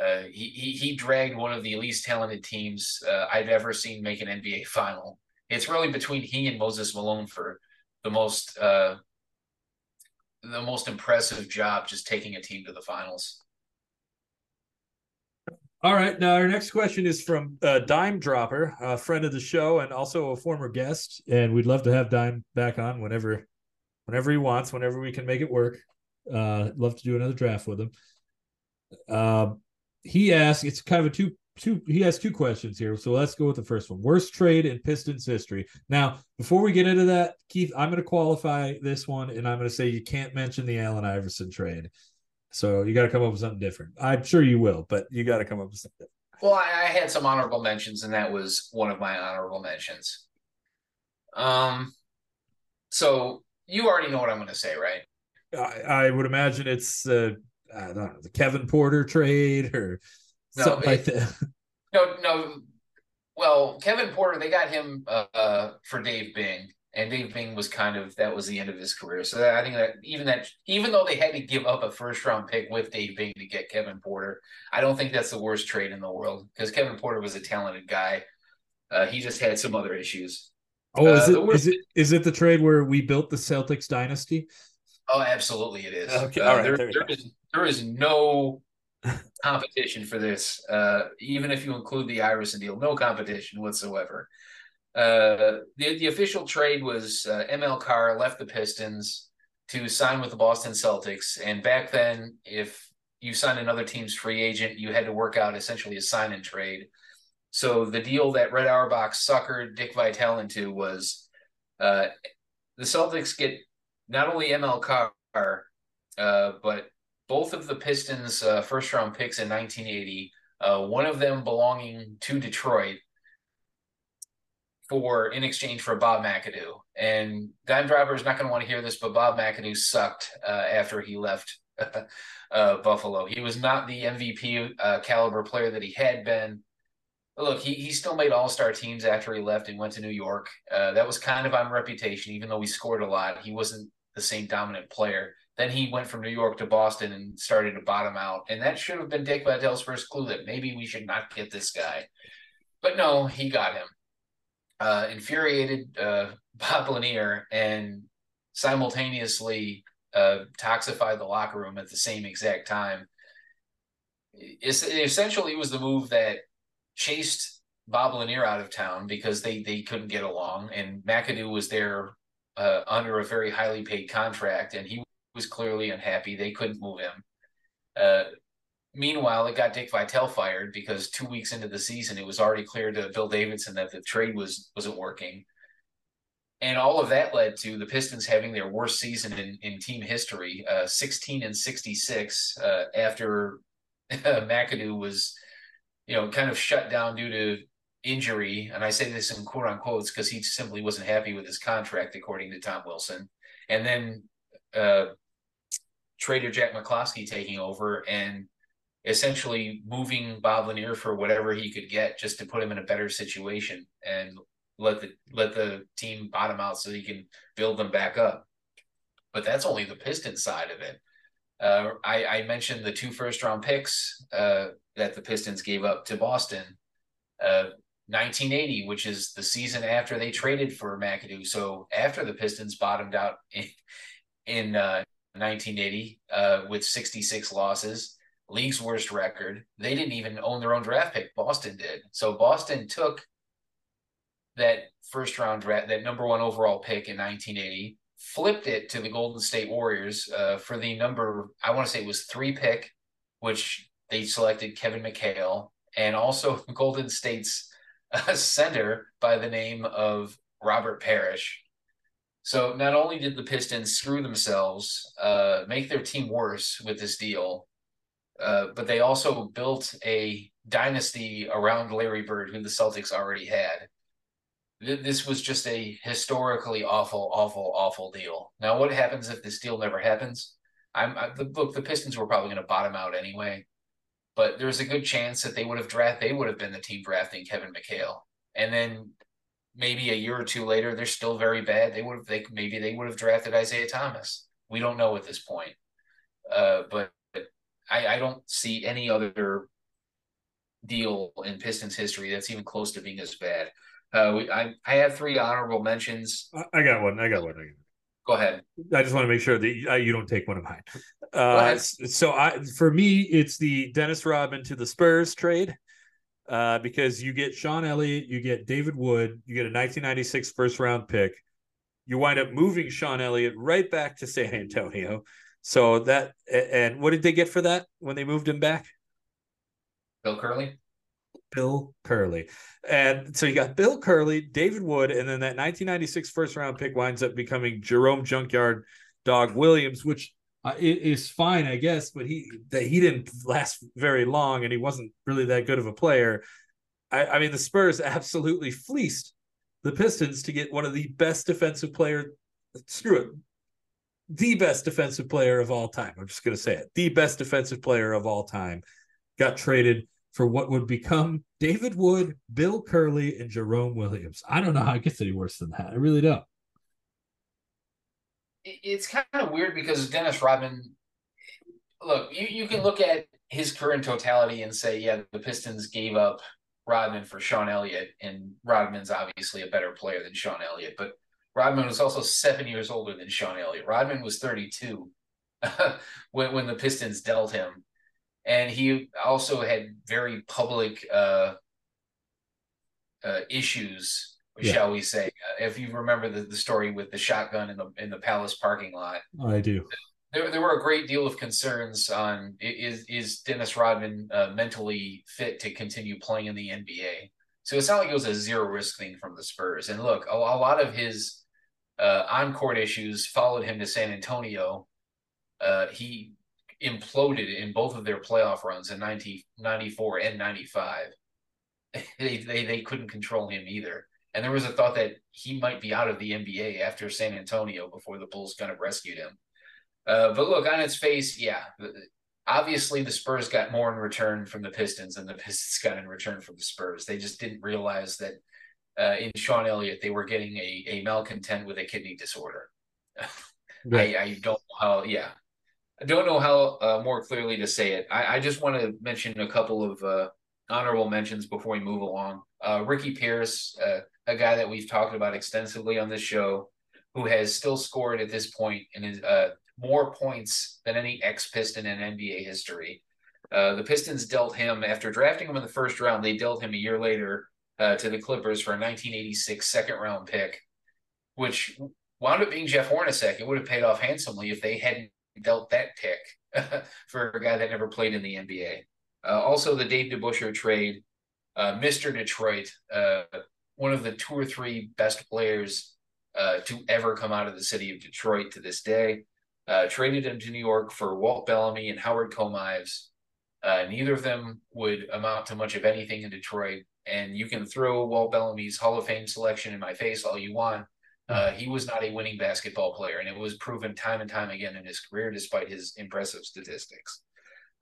Uh, he, he he dragged one of the least talented teams uh, I've ever seen make an NBA final. It's really between he and Moses Malone for the most uh, the most impressive job, just taking a team to the finals. All right. Now, our next question is from uh, Dime Dropper, a friend of the show and also a former guest. And we'd love to have Dime back on whenever, whenever he wants, whenever we can make it work. Uh, love to do another draft with him. Uh, he asked, it's kind of a two, two, he has two questions here. So let's go with the first one. Worst trade in Pistons history. Now, before we get into that, Keith, I'm going to qualify this one and I'm going to say you can't mention the Allen Iverson trade. So you got to come up with something different. I'm sure you will, but you got to come up with something. Different. Well, I, I, had some honorable mentions, and that was one of my honorable mentions. Um, so you already know what I'm going to say, right? I, I, would imagine it's uh, I don't know the Kevin Porter trade or no, something it, like that. <laughs> No, no. Well, Kevin Porter, they got him uh, for Dave Bing, and Dave Bing was kind of that was the end of his career. So that, I think that even that even though they had to give up a first round pick with Dave Bing to get Kevin Porter, I don't think that's the worst trade in the world because Kevin Porter was a talented guy. Uh, he just had some other issues. Oh, is, uh, it, worst... is it is it the trade where we built the Celtics dynasty? Oh, absolutely, it is. Okay, uh, all right. There, there, there is there is no competition for this. Uh, even if you include the Iverson deal, no competition whatsoever. Uh, the the official trade was uh, ML Carr left the Pistons to sign with the Boston Celtics, and back then, if you signed another team's free agent, you had to work out essentially a sign and trade. So the deal that Red Auerbach suckered Dick Vitale into was uh, the Celtics get not only ML Carr, uh, but both of the Pistons' uh, first round picks in 1980, uh, one of them belonging to Detroit, for in exchange for Bob McAdoo. And Dime Dropper is not going to want to hear this, but Bob McAdoo sucked uh, after he left <laughs> uh, Buffalo. He was not the MVP uh, caliber player that he had been. But look, he, he still made all star teams after he left and went to New York. Uh, that was kind of on reputation, even though he scored a lot. He wasn't the same dominant player. Then he went from New York to Boston and started to bottom out. And that should have been Dick Vitale's first clue that maybe we should not get this guy. But no, he got him uh, infuriated uh, <laughs> Bob Lanier and simultaneously uh, toxified the locker room at the same exact time. It's, essentially, it was the move that chased Bob Lanier out of town because they they couldn't get along, and McAdoo was there uh, under a very highly paid contract, and he was clearly unhappy. They couldn't move him. Uh, meanwhile, it got Dick Vitale fired because two weeks into the season, it was already clear to Bill Davidson that the trade was wasn't working. And all of that led to the Pistons having their worst season in, in team history, uh, 16 and 66, uh, after <laughs> McAdoo was, you know, kind of shut down due to injury. And I say this in quote unquote because he simply wasn't happy with his contract, according to Tom Wilson. And then uh, trader Jack McCloskey taking over and essentially moving Bob Lanier for whatever he could get just to put him in a better situation and let the let the team bottom out so he can build them back up. But that's only the Piston side of it. Uh, I, I, mentioned the two first round picks uh, that the Pistons gave up to Boston. Uh, 1980, which is the season after they traded for McAdoo. So after the Pistons bottomed out in, in 1980 uh, uh, with 66 losses, league's worst record, they didn't even own their own draft pick. Boston did. So Boston took that first round draft, that number one overall pick in 1980, flipped it to the Golden State Warriors uh, for the number, I want to say it was three pick, which they selected Kevin McHale, and also <laughs> Golden State's uh, center by the name of Robert Parish. So not only did the Pistons screw themselves, uh, make their team worse with this deal, uh, but they also built a dynasty around Larry Bird, who the Celtics already had this was just a historically awful, awful, awful deal. Now, what happens if this deal never happens? I'm I, the, look. The Pistons were probably going to bottom out anyway, but there's a good chance that they would have draft. They would have been the team drafting Kevin McHale, and then maybe a year or two later, they're still very bad. They would have. They maybe they would have drafted Isiah Thomas. We don't know at this point, uh, but I, I don't see any other deal in Pistons history that's even close to being as bad. Uh, we, I I have three honorable mentions. I got one. I got one. I got one. Go ahead. I just want to make sure that you, uh, you don't take one of mine. Uh, so I, for me, it's the Dennis Rodman to the Spurs trade. Uh, because you get Sean Elliott, you get David Wood, you get a 1996 first round pick. You wind up moving Sean Elliott right back to San Antonio. So that and what did they get for that when they moved him back? Bill Curley. Bill Curley. And so you got Bill Curley, David Wood, and then that 1996 first round pick winds up becoming Jerome Junkyard Dog Williams, which uh, is fine, I guess, but he that he didn't last very long and he wasn't really that good of a player. I, I mean, the Spurs absolutely fleeced the Pistons to get one of the best defensive player. Screw it, the best defensive player of all time. I'm just going to say it. The best defensive player of all time got traded for what would become David Wood, Bill Curley, and Jerome Williams. I don't know how it gets any worse than that. I really don't. It's kind of weird because Dennis Rodman, look, you, you can look at his in totality and say, yeah, the Pistons gave up Rodman for Sean Elliott, and Rodman's obviously a better player than Sean Elliott, but Rodman was also seven years older than Sean Elliott. Rodman was 32 <laughs> when, when the Pistons dealt him and he also had very public uh, uh, issues, yeah. shall we say? Uh, if you remember the, the story with the shotgun in the in the palace parking lot, I do. There, there were a great deal of concerns on is is Dennis Rodman uh, mentally fit to continue playing in the NBA? So it's not like it was a zero risk thing from the Spurs. And look, a, a lot of his uh, on court issues followed him to San Antonio. Uh, he imploded in both of their playoff runs in 90, 94 and 95. <laughs> they, they, they couldn't control him either. And there was a thought that he might be out of the NBA after San Antonio before the Bulls kind of rescued him. Uh, but look, on its face, yeah, obviously the Spurs got more in return from the Pistons than the <laughs> Pistons got in return from the Spurs. They just didn't realize that uh, in Sean Elliott, they were getting a, a malcontent with a kidney disorder. <laughs> I, I don't know how, yeah, I don't know how uh, more clearly to say it. I, I just want to mention a couple of uh, honorable mentions before we move along. Uh, Ricky Pierce, uh, a guy that we've talked about extensively on this show, who has still scored at this point and is uh, more points than any ex Piston in NBA history. Uh, the Pistons dealt him after drafting him in the first round. They dealt him a year later to the Clippers for a 1986 second round pick, which wound up being Jeff Hornacek. It would have paid off handsomely if they hadn't dealt that pick <laughs> for a guy that never played in the NBA. Uh, also, the Dave DeBusschere trade, uh, Mr. Detroit, uh, one of the two or three best players uh, to ever come out of the city of Detroit to this day. Uh, traded him to New York for Walt Bellamy and Howard Komives. Uh, neither of them would amount to much of anything in Detroit. And you can throw Walt Bellamy's Hall of Fame selection in my face all you want. Uh, he was not a winning basketball player, and it was proven time and time again in his career, despite his impressive statistics.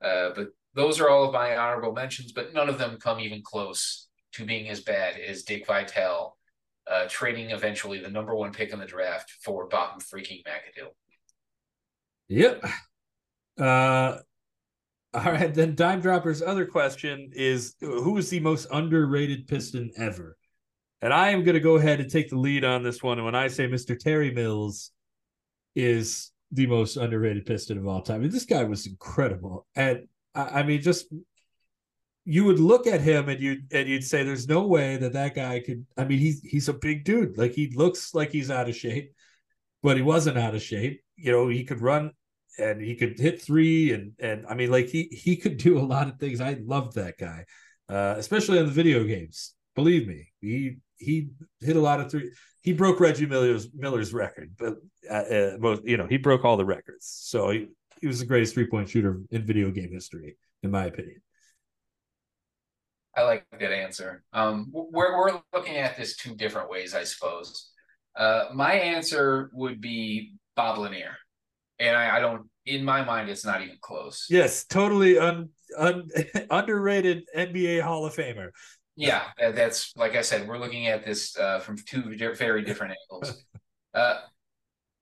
Uh, but those are all of my honorable mentions, but none of them come even close to being as bad as Dick Vitale uh, trading eventually the number one pick in the draft for Bob freaking McAdoo. Yep. Uh, all right, then Dime Dropper's other question is who is the most underrated Piston ever? And I am going to go ahead and take the lead on this one. And when I say Mr. Terry Mills is the most underrated Piston of all time, I mean, this guy was incredible. And I, I mean, just you would look at him and you and you'd say, "There's no way that that guy could." I mean, he's he's a big dude. Like he looks like he's out of shape, but he wasn't out of shape. You know, he could run and he could hit three and and I mean, like he he could do a lot of things. I loved that guy, uh, especially on the video games. Believe me, he he hit a lot of three. He broke Reggie Miller's Miller's record, but uh, uh, most you know he broke all the records. So he, he was the greatest three point shooter in video game history, in my opinion. I like that answer. Um, we're we're looking at this two different ways, I suppose. Uh, my answer would be Bob Lanier, and I, I, don't. In my mind, it's not even close. Yes, totally un, un, <laughs> underrated NBA Hall of Famer. Yeah, that's like I said. We're looking at this uh, from two very different angles. <laughs> Uh,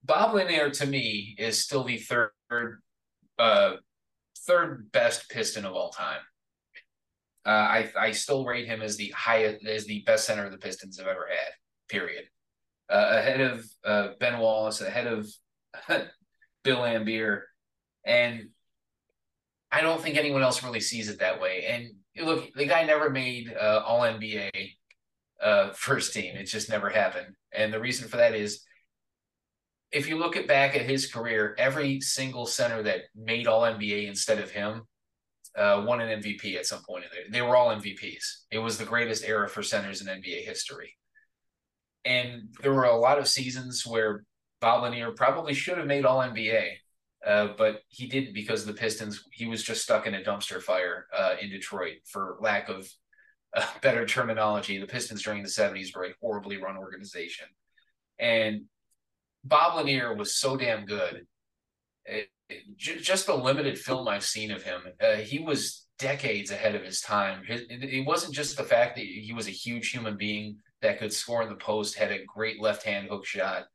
Bob Lanier to me is still the third uh, third best Piston of all time. Uh, I I still rate him as the highest as the best center of the Pistons I've ever had. Period. Uh, ahead of uh, Ben Wallace, ahead of <laughs> Bill Laimbeer, and I don't think anyone else really sees it that way. And look, the guy never made uh, All NBA uh, first team. It just never happened. And the reason for that is if you look at back at his career, every single center that made All NBA instead of him uh, won an MVP at some point. They were all MVPs. It was the greatest era for centers in NBA history. And there were a lot of seasons where Bob Lanier probably should have made All NBA, uh, but he didn't because the Pistons. He was just stuck in a dumpster fire uh, in Detroit for lack of uh, <laughs> better terminology. The Pistons during the '70s were a horribly run organization, and Bob Lanier was so damn good. It, just the limited film I've seen of him, uh, he was decades ahead of his time. It, it, wasn't just the fact that he was a huge human being that could score in the post, had a great left hand hook shot,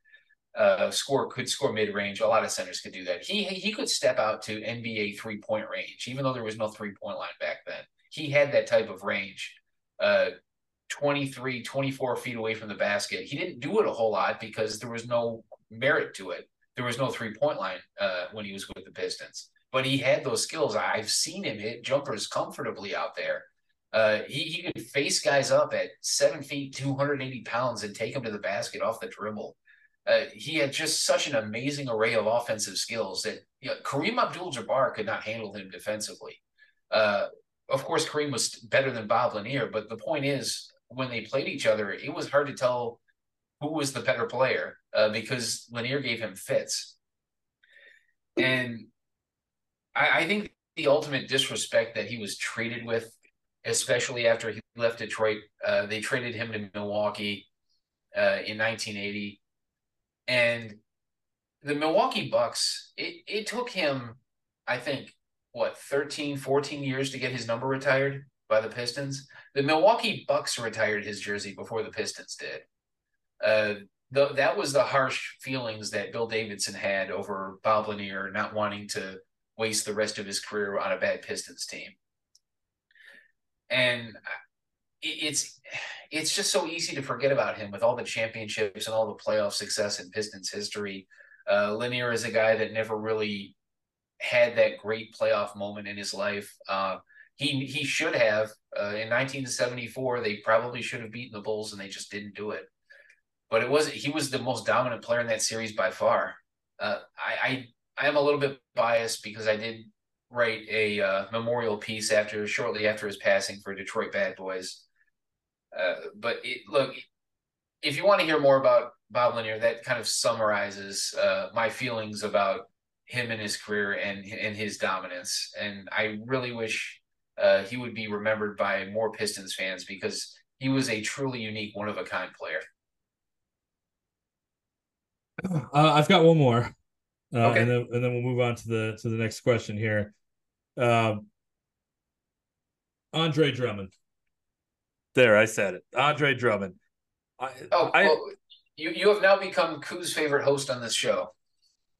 uh, score could score mid range. A lot of centers could do that. He he could step out to NBA three point range, even though there was no three point line back then. He had that type of range. Uh, 23, 24 feet away from the basket. He didn't do it a whole lot because there was no merit to it there was no three point line uh, when he was with the Pistons, but he had those skills. I've seen him hit jumpers comfortably out there. Uh, he, he could face guys up at seven feet, 280 pounds, and take them to the basket off the dribble. Uh, he had just such an amazing array of offensive skills that you know, Kareem Abdul Jabbar could not handle him defensively. Uh, of course, Kareem was better than Bob Lanier, but the point is, when they played each other, it was hard to tell who was the better player uh, because Lanier gave him fits. And I, I, think the ultimate disrespect that he was treated with, especially after he left Detroit, uh, they traded him to Milwaukee uh, in 1980. And the Milwaukee Bucks, it, it took him, I think, what, 13, 14 years to get his number retired by the Pistons. The Milwaukee Bucks retired his jersey before the Pistons did uh, the, that was the harsh feelings that Bill Davidson had over Bob Lanier not wanting to waste the rest of his career on a bad Pistons team. And it's it's just so easy to forget about him with all the championships and all the playoff success in Pistons history. Uh, Lanier is a guy that never really had that great playoff moment in his life. Uh, he he should have uh, in 1974. They probably should have beaten the Bulls, and they just didn't do it but it was he was the most dominant player in that series by far. Uh, I, I I am a little bit biased because I did write a uh, memorial piece after shortly after his passing for Detroit Bad Boys. Uh, but it, look, if you want to hear more about Bob Lanier, that kind of summarizes uh, my feelings about him and his career and and his dominance. And I really wish uh, he would be remembered by more Pistons fans because he was a truly unique, one of a kind player. <sighs> Uh, I've got one more, uh, Okay. and then and then we'll move on to the to the next question here. Um, Andre Drummond. There, I said it. Andre Drummond. I, Oh, I, well, you you have now become Koo's favorite host on this show.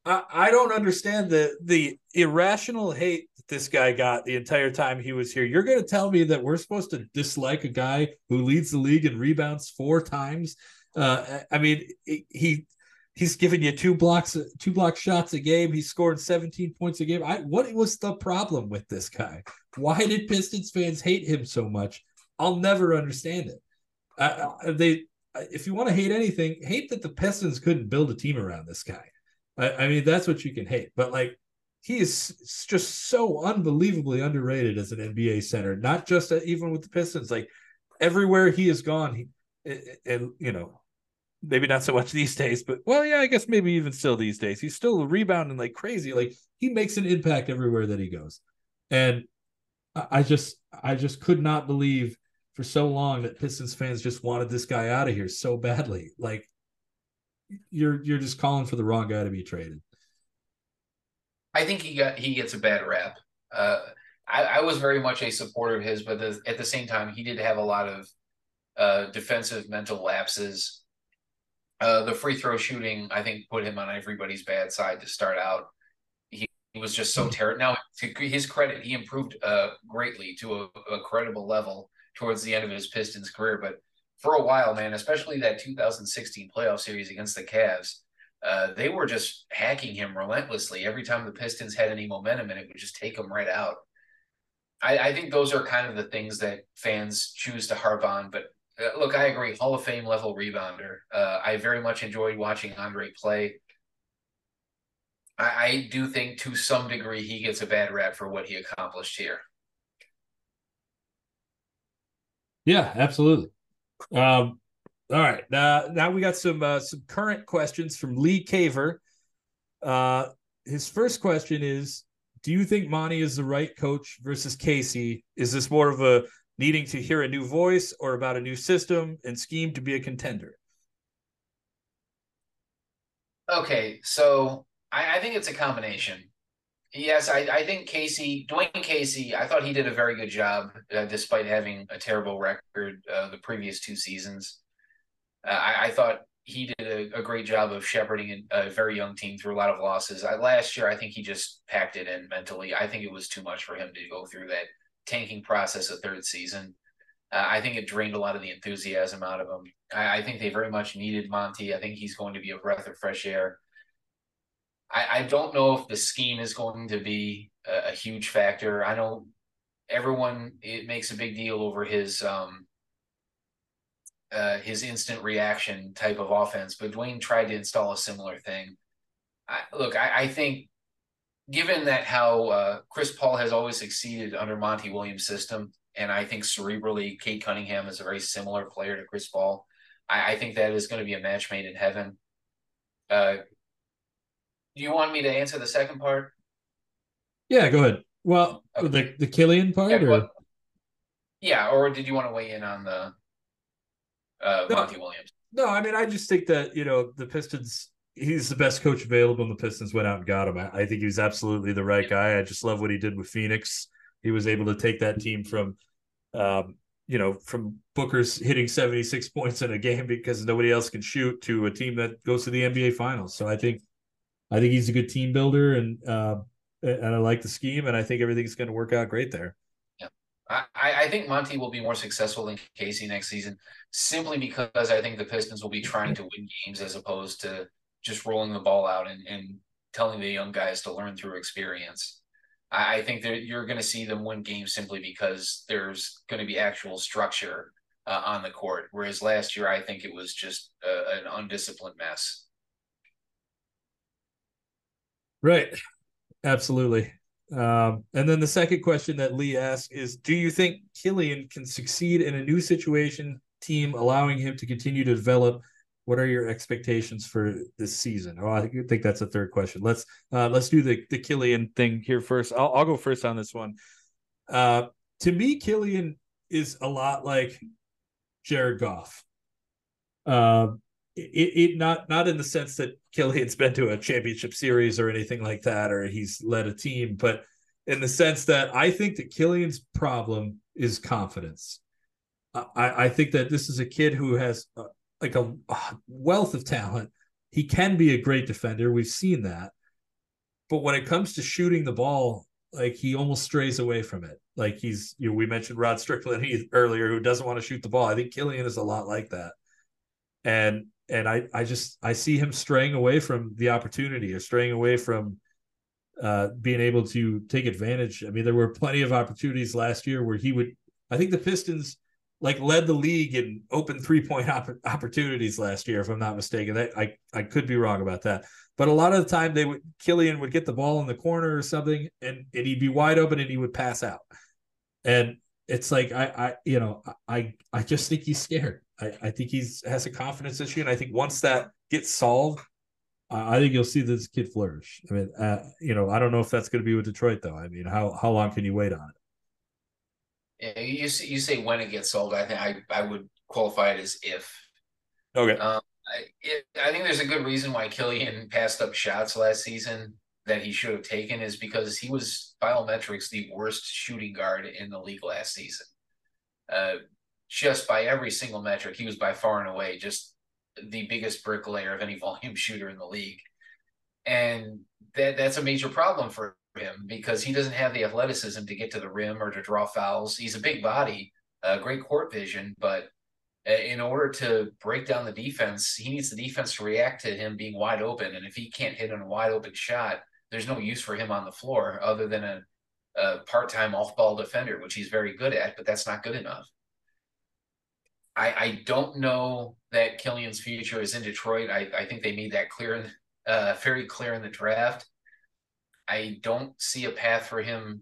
I I don't understand the the irrational hate that this guy got the entire time he was here. You're going to tell me that we're supposed to dislike a guy who leads the league in rebounds four times? Uh, I mean, he he's giving you two blocks, two block shots a game. He's scoring 17 points a game. I what was the problem with this guy? Why did Pistons fans hate him so much? I'll never understand it. I, I- they, if you want to hate anything, hate that the Pistons couldn't build a team around this guy. I, I mean, that's what you can hate. But like, he is just so unbelievably underrated as an NBA center. Not just uh, even with the Pistons. Like everywhere he has gone, he and you know, maybe not so much these days, but well, yeah, I guess maybe even still these days, he's still rebounding like crazy. Like he makes an impact everywhere that he goes, and I just, I just could not believe for so long that Pistons fans just wanted this guy out of here so badly. Like you're, you're just calling for the wrong guy to be traded. I think he got he gets a bad rap. Uh, I, I was very much a supporter of his, but the, at the same time, he did have a lot of uh, defensive mental lapses. Uh, the free throw shooting, I think, put him on everybody's bad side to start out. He, he was just so terrible. Now, to his credit, he improved uh, greatly to a, a credible level towards the end of his Pistons career. But for a while, man, especially that 2016 playoff series against the Cavs, uh, they were just hacking him relentlessly every time the Pistons had any momentum, and it would just take them right out. I, I think those are kind of the things that fans choose to harp on. But uh, look, I agree, Hall of Fame level rebounder. Uh, I very much enjoyed watching Andre play. I, I do think to some degree he gets a bad rap for what he accomplished here. Yeah, absolutely. Um, all right, now now we got some uh, some current questions from Lee Caver. Uh, his first question is: Do you think Monty is the right coach versus Casey? Is this more of a needing to hear a new voice or about a new system and scheme to be a contender? Okay, so I, I think it's a combination. Yes, I, I think Casey, Dwayne Casey, I thought he did a very good job uh, despite having a terrible record uh, the previous two seasons. Uh, I, I thought he did a, a great job of shepherding a, very young team through a lot of losses. I, last year, I think he just packed it in mentally. I think it was too much for him to go through that tanking process a third season. Uh, I think it drained a lot of the enthusiasm out of him. I, I think they very much needed Monty. I think he's going to be a breath of fresh air. I, I don't know if the scheme is going to be a, a huge factor. I know everyone it makes a big deal over his um uh his instant reaction type of offense, but Dwayne tried to install a similar thing. I, look, I, I think given that how uh, Chris Paul has always succeeded under Monty Williams' system, and I think cerebrally, Cade Cunningham is a very similar player to Chris Paul. I, I think that is going to be a match made in heaven. Uh, do you want me to answer the second part? Yeah, go ahead. Well, Okay. the the Killian part, Yeah, or yeah, or did you want to weigh in on the uh, No. Monty Williams? No, I mean, I just think that you know the Pistons. He's the best coach available, and the Pistons went out and got him. I, I think was absolutely the right guy. I just love what he did with Phoenix. He was able to take that team from, um, you know, from Booker's hitting seventy six points in a game because nobody else can shoot to a team that goes to the NBA Finals. So I think, I think he's a good team builder, and uh, and I like the scheme, and I think everything's going to work out great there. Yeah, I, I think Monty will be more successful than Casey next season, simply because I think the Pistons will be trying to win games as opposed to just rolling the ball out and, and telling the young guys to learn through experience. I, I think that you're going to see them win games simply because there's going to be actual structure uh, on the court. Whereas last year, I think it was just uh, an undisciplined mess. Right. Absolutely. Um, and then the second question that Lee asked is Do you think Killian can succeed in a new situation, team allowing him to continue to develop? What are your expectations for this season? Oh, I think that's a third question. Let's uh, let's do the the Killian thing here first. I'll, I'll go first on this one. Uh, to me, Killian is a lot like Jared Goff. Uh, it, it not not in the sense that Killian's been to a championship series or anything like that, or he's led a team, but in the sense that I think that Killian's problem is confidence. I, I think that this is a kid who has a, like a, a wealth of talent. He can be a great defender. We've seen that. But when it comes to shooting the ball, like he almost strays away from it. Like he's, you know, we mentioned Rod Strickland earlier, who doesn't want to shoot the ball. I think Killian is a lot like that. And and I I just I see him straying away from the opportunity or straying away from uh, being able to take advantage. I mean, there were plenty of opportunities last year where he would. I think the Pistons like led the league in open three point op- opportunities last year, if I'm not mistaken. That I I could be wrong about that, but a lot of the time they would Killian would get the ball in the corner or something, and, and he'd be wide open and he would pass out, and it's like I I you know I I just think he's scared. I, I think he's has a confidence issue, and I think once that gets solved, I think you'll see this kid flourish. I mean, uh, you know, I don't know if that's going to be with Detroit though. I mean, how how long can you wait on it? Yeah, you you say when it gets solved. I think I I would qualify it as if. Okay. Um, I, it, I think there's a good reason why Killian passed up shots last season that he should have taken is because he was biometrics the worst shooting guard in the league last season. Uh, just by every single metric, he was by far and away just the biggest bricklayer of any <laughs> volume shooter in the league. And that that's a major problem for him because he doesn't have the athleticism to get to the rim or to draw fouls. He's a big body, uh, great court vision, but uh, in order to break down the defense, he needs the defense to react to him being wide open. And if he can't hit on a wide open shot, there's no use for him on the floor other than a, a part-time off-ball defender, which he's very good at, but that's not good enough. I, I don't know that Killian's future is in Detroit. I, I think they made that clear, uh, very clear in the draft. I don't see a path for him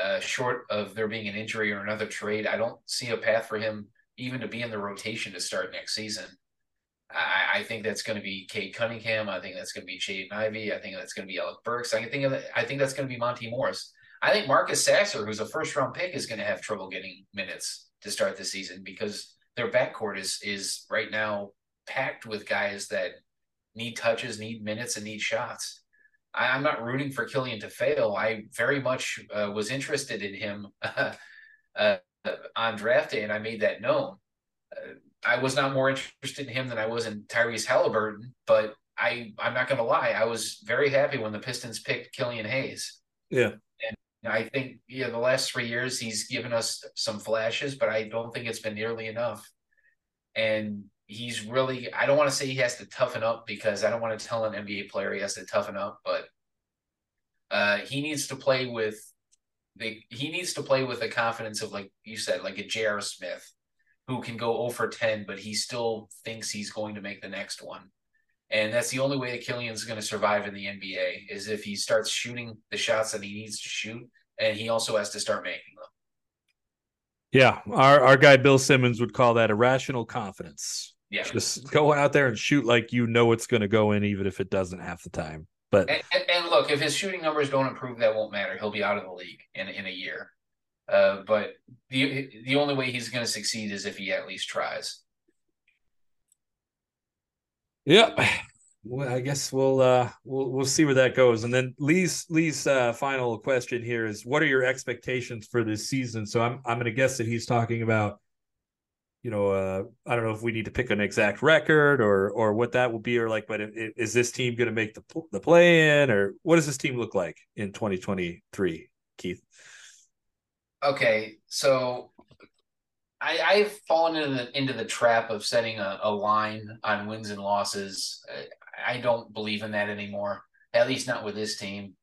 uh, short of there being an injury or another trade. I don't see a path for him even to be in the rotation to start next season. I, I think that's going to be Cade Cunningham. I think that's going to be Jaden Ivey. I think that's going to be Alec Burks. I think I think that's going to be Monte Morris. I think Marcus Sasser, who's a first round pick, is going to have trouble getting minutes to start the season because their backcourt is is right now packed with guys that need touches, need minutes, and need shots. I, am not rooting for Killian to fail. I very much uh, was interested in him <laughs> uh, uh, on draft day, and I made that known. Uh, I was not more interested in him than I was in Tyrese Halliburton, but I I'm not going to lie. I was very happy when the Pistons picked Killian Hayes. Yeah. I think yeah, the last three years he's given us some flashes, but I don't think it's been nearly enough. And he's really I don't want to say he has to toughen up because I don't want to tell an NBA player he has to toughen up, but uh, he needs to play with the he needs to play with the confidence of like you said, like a J.R. Smith, who can go 0 for 10, but he still thinks he's going to make the next one. And that's the only way that Killian's going to survive in the NBA is if he starts shooting the shots that he needs to shoot, and he also has to start making them. Yeah, our our guy Bill Simmons would call that irrational confidence. Yeah, just go out there and shoot like you know it's going to go in, even if it doesn't half the time. But and, and, and, look, if his shooting numbers don't improve, that won't matter. He'll be out of the league in in a year. Uh, but the the only way he's going to succeed is if he at least tries. Yeah. Well, I guess we'll uh we'll we'll see where that goes. And then Lee's Lee's uh, final question here is what are your expectations for this season? So I'm I'm gonna guess that he's talking about, you know, uh I don't know if we need to pick an exact record or or what that will be or like, but is this team gonna make the the play in or what does this team look like in 2023, Keith? Okay, so I, I've fallen into the into the trap of setting a, a line on wins and losses. I don't believe in that anymore. At least not with this team.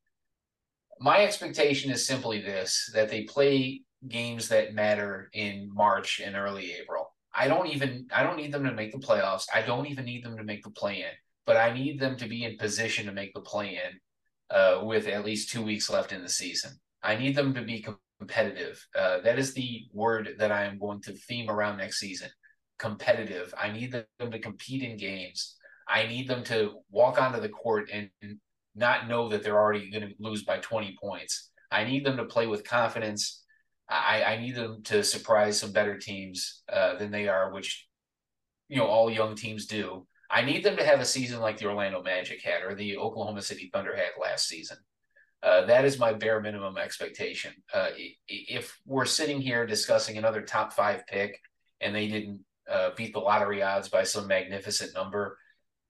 My expectation is simply this: that they play games that matter in March and early April. I don't even I don't need them to make the playoffs. I don't even need them to make the play in, but I need them to be in position to make the play in uh, with at least two weeks left in the season. I need them to be competitive. Uh, that is the word that I am going to theme around next season. Competitive. I need them to compete in games. I need them to walk onto the court and not know that they're already going to lose by 20 points. I need them to play with confidence. I, I need them to surprise some better teams uh, than they are, which you know all young teams do. I need them to have a season like the Orlando Magic had or the Oklahoma City Thunder had last season. Uh, that is my bare minimum expectation. Uh, if we're sitting here discussing another top five pick and they didn't uh, beat the lottery odds by some magnificent number,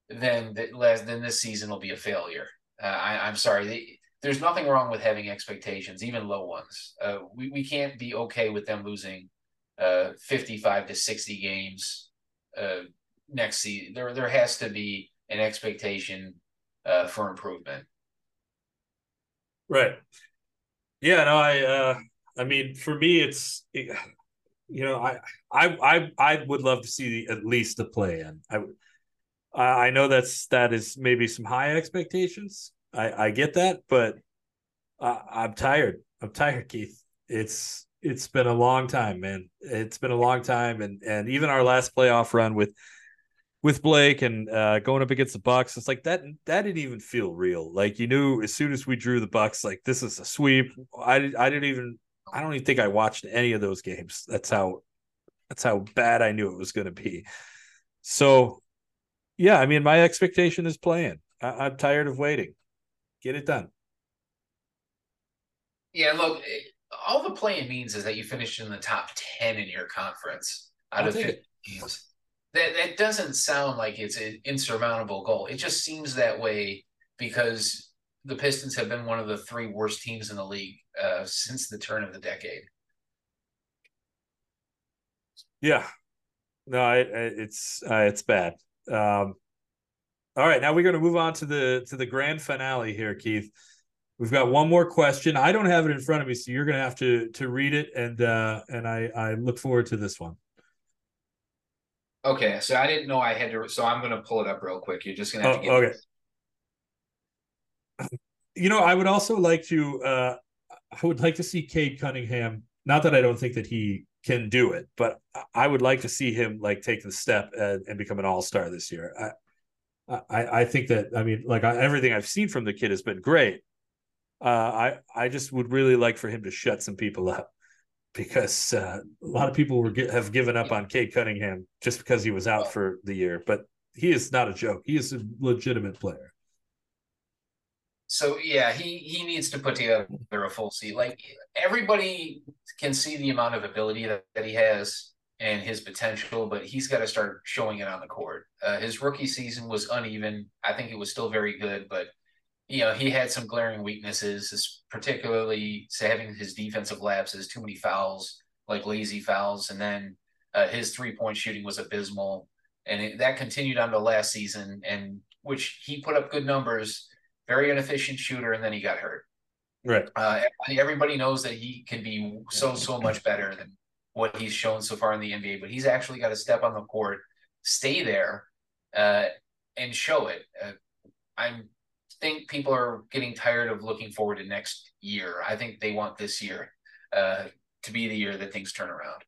then then this season will be a failure. Uh, I, am sorry. There's nothing wrong with having expectations, even low ones. Uh, we we can't be okay with them losing uh, 55 to 60 games next season. There there has to be an expectation for improvement. Right. Yeah, no, I uh I mean for me it's you know, I I I I would love to see the, at least the play in. I I know that's that is maybe some high expectations. I I get that, but I, I'm tired. I'm tired, Keith. It's it's been a long time, man. It's been a long time, and and even our last playoff run with with Blake and uh, going up against the Bucks, it's like that. That didn't even feel real. Like you knew as soon as we drew the Bucks, like this is a sweep. I I didn't even. I don't even think I watched any of those games. That's how. That's how bad I knew it was going to be. So, yeah, I mean, my expectation is play in. I, I'm tired of waiting. Get it done. Yeah, look, all the play in means is that you finished in the top ten in your conference out I'll of 15 teams that that doesn't sound like it's an insurmountable goal. It just seems that way because the Pistons have been one of the three worst teams in the league uh, since the turn of the decade. Yeah, no, it's uh, it's bad. Um, all right, now we're going to move on to the to the grand finale here, Keith. We've got one more question. I don't have it in front of me, so you're going to have to to read it, and uh, and I I look forward to this one. Okay, so I didn't know I had to. So I'm going to pull it up real quick. You're just going to have oh, to get. Okay. You know, I would also like to. uh I would like to see Cade Cunningham. Not that I don't think that he can do it, but I would like to see him like take the step and, and become an all star this year. I, I, I think that I mean, like everything I've seen from the kid has been great. Uh, I, I just would really like for him to shut some people up because uh, a lot of people were have given up on Cade Cunningham just because he was out for the year, but he is not a joke. He is a legitimate player. So yeah, he he needs to put together a full seat. Like everybody can see the amount of ability that, that he has and his potential, but he's got to start showing it on the court. Uh, his rookie season was uneven. I think it was still very good, but you know, he had some glaring weaknesses, particularly having his defensive lapses, too many fouls, like lazy fouls, and then uh, his three point shooting was abysmal, and it, that continued on to last season, and which he put up good numbers, very inefficient shooter, and then he got hurt. Right. Uh, everybody knows that he can be so so much better than what he's shown so far in the NBA, but he's actually got to step on the court, stay there, uh, and show it. Uh, I'm think people are getting tired of looking forward to next year. I think they want this year uh, to be the year that things turn around.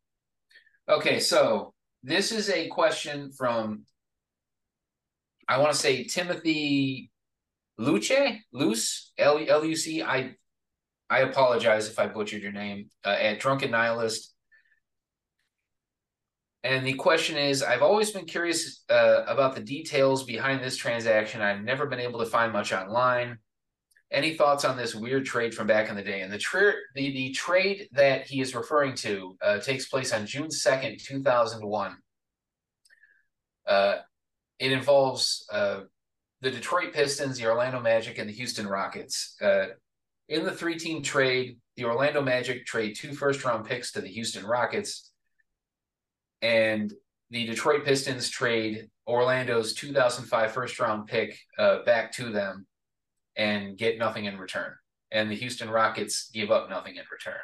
Okay, so this is a question from I want to say Timothy Luce, Luce, L U C. I I apologize if I butchered your name. Uh, at Drunken Nihilist, and the question is I've always been curious uh, about the details behind this transaction. I've never been able to find much online. Any thoughts on this weird trade from back in the day? And the, tra- the, the trade that he is referring to uh, takes place on June 2nd, 2001. Uh, it involves uh, the Detroit Pistons, the Orlando Magic, and the Houston Rockets. Uh, in the three team trade, the Orlando Magic trade two first round picks to the Houston Rockets and the Detroit Pistons trade Orlando's 2005 first round pick uh, back to them and get nothing in return. And the Houston Rockets give up nothing in return.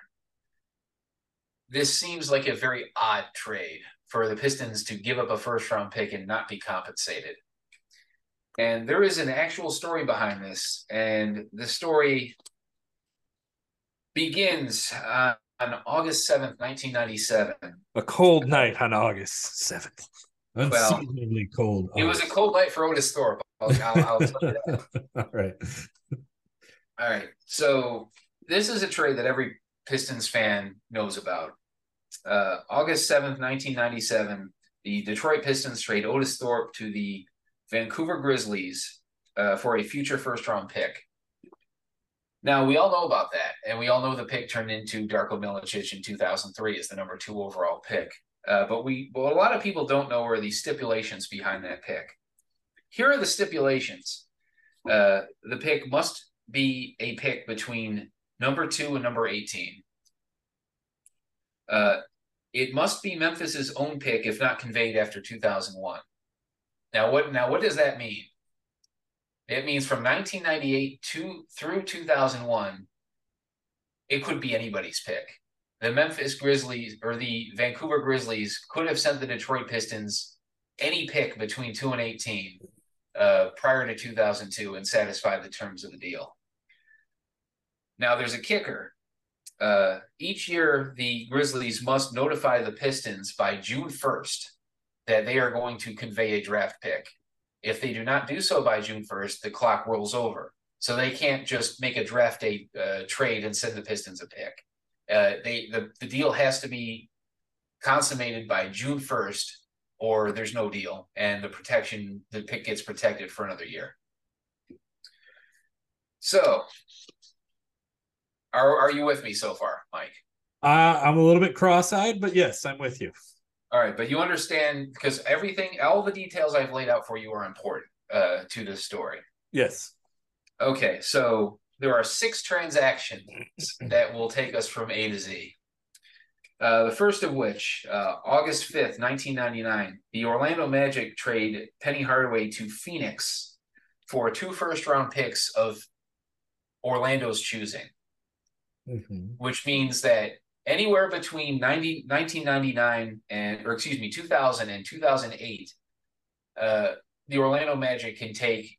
This seems like a very odd trade for the Pistons to give up a first round pick and not be compensated. And there is an actual story behind this. And the story begins uh, on August 7th, 1997. A cold night on August seventh. Unseasonably cold. It was a cold night for Otis Thorpe. I'll, I'll, I'll tell you that. <laughs> All right. All right. So this is a trade that every Pistons fan knows about. Uh, August 7th, 1997, the Detroit Pistons trade Otis Thorpe to the Vancouver Grizzlies uh, for a future first round pick. Now, we all know about that, and we all know the pick turned into Darko Milicic in 2003 as the number two overall pick. Uh, but we, well, a lot of people don't know where the stipulations behind that pick. Here are the stipulations. Uh, the pick must be a pick between number two and number 18. Uh, it must be Memphis's own pick if not conveyed after 2001. Now, what now what does that mean? It means from 1998 to through 2001, it could be anybody's pick. The Memphis Grizzlies or the Vancouver Grizzlies could have sent the Detroit Pistons any pick between 2 and 18 uh, prior to 2002 and satisfy the terms of the deal. Now, there's a kicker. Uh, each year, the Grizzlies must notify the Pistons by June 1st that they are going to convey a draft pick. If they do not do so by June 1st, the clock rolls over. So they can't just make a draft day uh, trade and send the Pistons a pick. Uh, they the, the deal has to be consummated by June 1st, or there's no deal, and the protection the pick gets protected for another year. So, are are you with me so far, Mike? Uh, I'm a little bit cross-eyed, but yes, I'm with you. All right, but you understand because everything, all the details I've laid out for you are important uh, to this story. Yes. Okay, so there are six transactions <clears throat> that will take us from A to Z. Uh, the first of which, uh, August 5th, 1999, the Orlando Magic trade Penny Hardaway to Phoenix for two first round picks of Orlando's choosing, Mm-hmm. which means that anywhere between 90, 1999 and, or excuse me, 2000 and 2008, uh, the Orlando Magic can take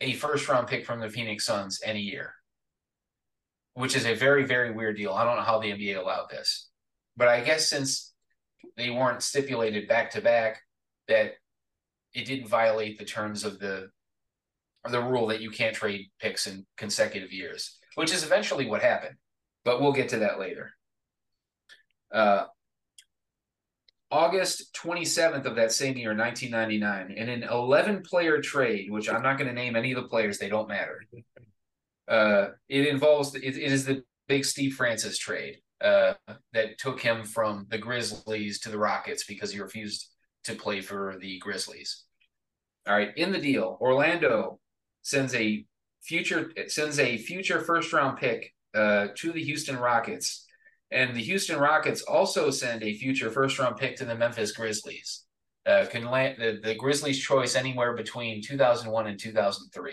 a first round pick from the Phoenix Suns any year, which is a very, very weird deal. I don't know how the NBA allowed this, but I guess since they weren't stipulated back to back, that it didn't violate the terms of the of the rule that you can't trade picks in consecutive years, which is eventually what happened. But we'll get to that later. Uh, August 27th of that same year, 1999, in an 11 player trade, which I'm not going to name any of the players, they don't matter. Uh, it involves, it, it is the big Steve Francis trade uh, that took him from the Grizzlies to the Rockets because he refused to play for the Grizzlies. All right, in the deal, Orlando sends a future sends a future first round pick uh, to the Houston Rockets and the Houston Rockets also send a future first round pick to the Memphis Grizzlies. Uh, can land the, the Grizzlies' choice anywhere between 2001 and 2003.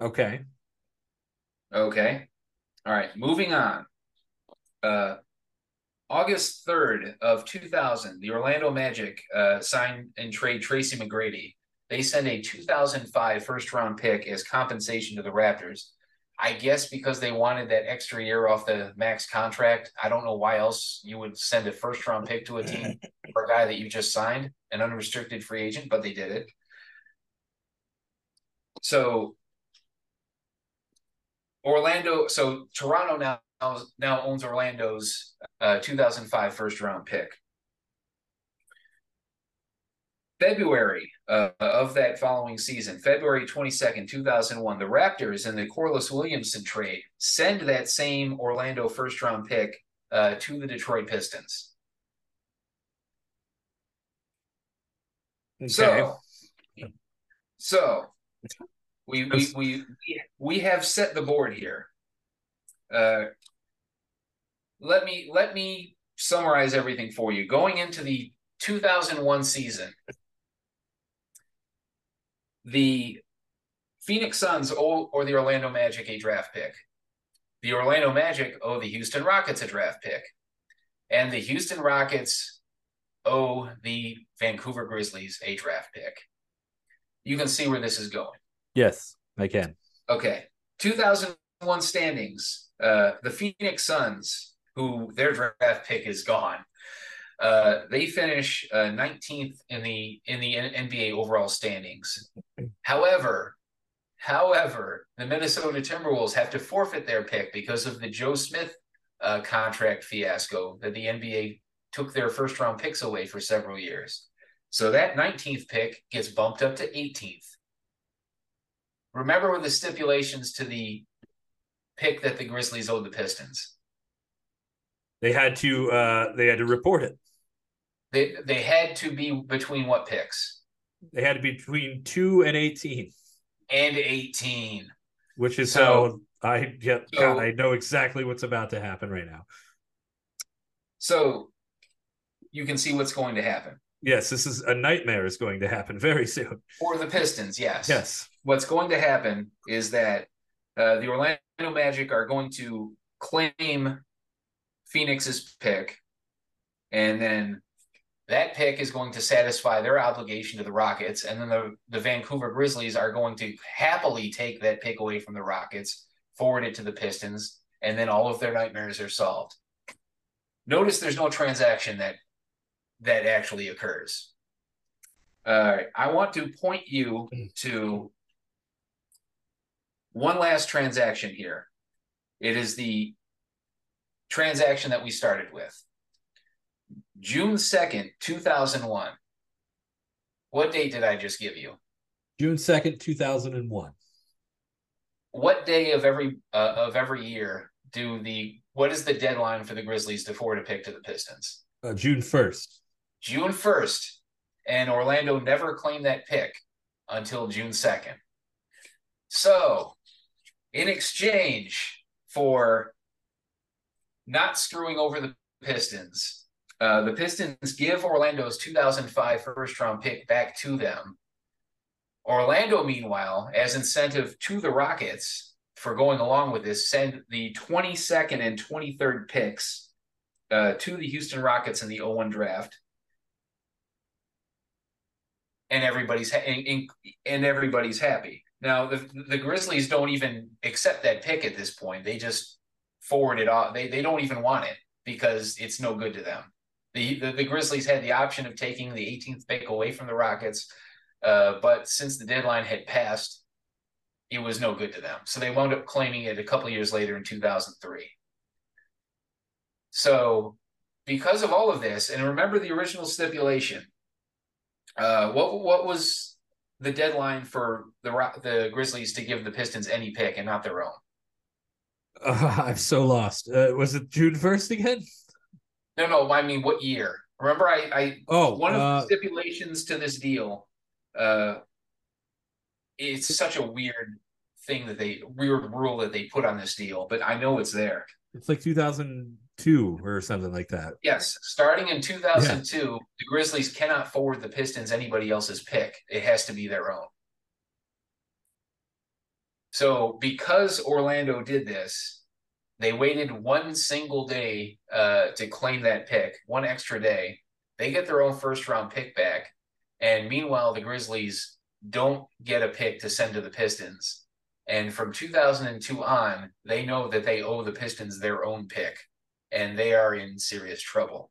Okay. Okay. All right. Moving on. Uh, August 3rd of 2000, the Orlando Magic uh, signed and trade Tracy McGrady. They send a 2005 first round pick as compensation to the Raptors. I guess because they wanted that extra year off the max contract. I don't know why else you would send a first round pick to a team <laughs> for a guy that you just signed, an unrestricted free agent, but they did it. So Orlando, so Toronto now now owns Orlando's uh, 2005 first round pick. February uh, of that following season, February 22nd, 2001, the Raptors in the Corliss Williamson trade send that same Orlando first round pick uh, to the Detroit Pistons. Okay. So, so we, we, we, we have set the board here. Uh, let me let me summarize everything for you. Going into the 2001 season, the Phoenix Suns owe, or the Orlando Magic a draft pick. The Orlando Magic owe the Houston Rockets a draft pick. And the Houston Rockets owe the Vancouver Grizzlies a draft pick. You can see where this is going. Yes, I can. Okay. 2001 standings, uh, the Phoenix Suns, who their draft pick is gone, uh, they finish uh, 19th in the in the NBA overall standings. However, however, the Minnesota Timberwolves have to forfeit their pick because of the Joe Smith uh, contract fiasco that the NBA took their first round picks away for several years. So that 19th pick gets bumped up to 18th. Remember with the stipulations to the pick that the Grizzlies owed the Pistons. They had to uh they had to report it. They they had to be between what picks? They had to be between two and eighteen. And 18. Which is So- how I get so- God, I know exactly what's about to happen right now. So you can see what's going to happen. Yes, this is a nightmare is going to happen <laughs> very soon. For the Pistons, yes. Yes. What's going to happen is that uh, the Orlando Magic are going to claim Phoenix's pick, and then that pick is going to satisfy their obligation to the Rockets, and then the, the Vancouver Grizzlies are going to happily take that pick away from the Rockets, forward it to the Pistons, and then all of their nightmares are solved. Notice there's no transaction that that actually occurs. All right, I want to point you to one last transaction here. It is the transaction that we started with. June 2nd, 2001. What date did I just give you? June second, two thousand and one. What day of every uh, of every year do the what is the deadline for the Grizzlies to forward a pick to the Pistons? Uh, June first. June 1st, and Orlando never claimed that pick until June 2nd. So, in exchange for not screwing over the Pistons, uh, the Pistons give Orlando's 2005 first round pick back to them. Orlando, meanwhile, as incentive to the Rockets for going along with this, send the 22nd and 23rd picks uh, to the Houston Rockets in the 01 draft and everybody's ha- and, and, everybody's happy. Now the the Grizzlies don't even accept that pick at this point. They just forward it off. They they don't even want it because it's no good to them. The the, the Grizzlies had the option of taking the 18th pick away from the Rockets, uh, but since the deadline had passed, it was no good to them. So they wound up claiming it a couple years later in 2003. So because of all of this, and remember the original stipulation uh, what what was the deadline for the the Grizzlies to give the Pistons any pick and not their own? Uh, <laughs> I'm so lost. Uh, was it June first again? No, no. I mean, what year? Remember, I, I Oh, one of uh, the stipulations to this deal. Uh, it's such a weird thing that they weird rule that they put on this deal, but I know it's there. it's like 2002 or something like that. Yes, starting in 2002, the Grizzlies cannot forward the Pistons anybody else's pick. It has to be their own. So, because Orlando did this, they waited one single day uh, to claim that pick, one extra day. They get their own first round pick back. And meanwhile, the Grizzlies don't get a pick to send to the Pistons. And from 2002 on, they know that they owe the Pistons their own pick and they are in serious trouble.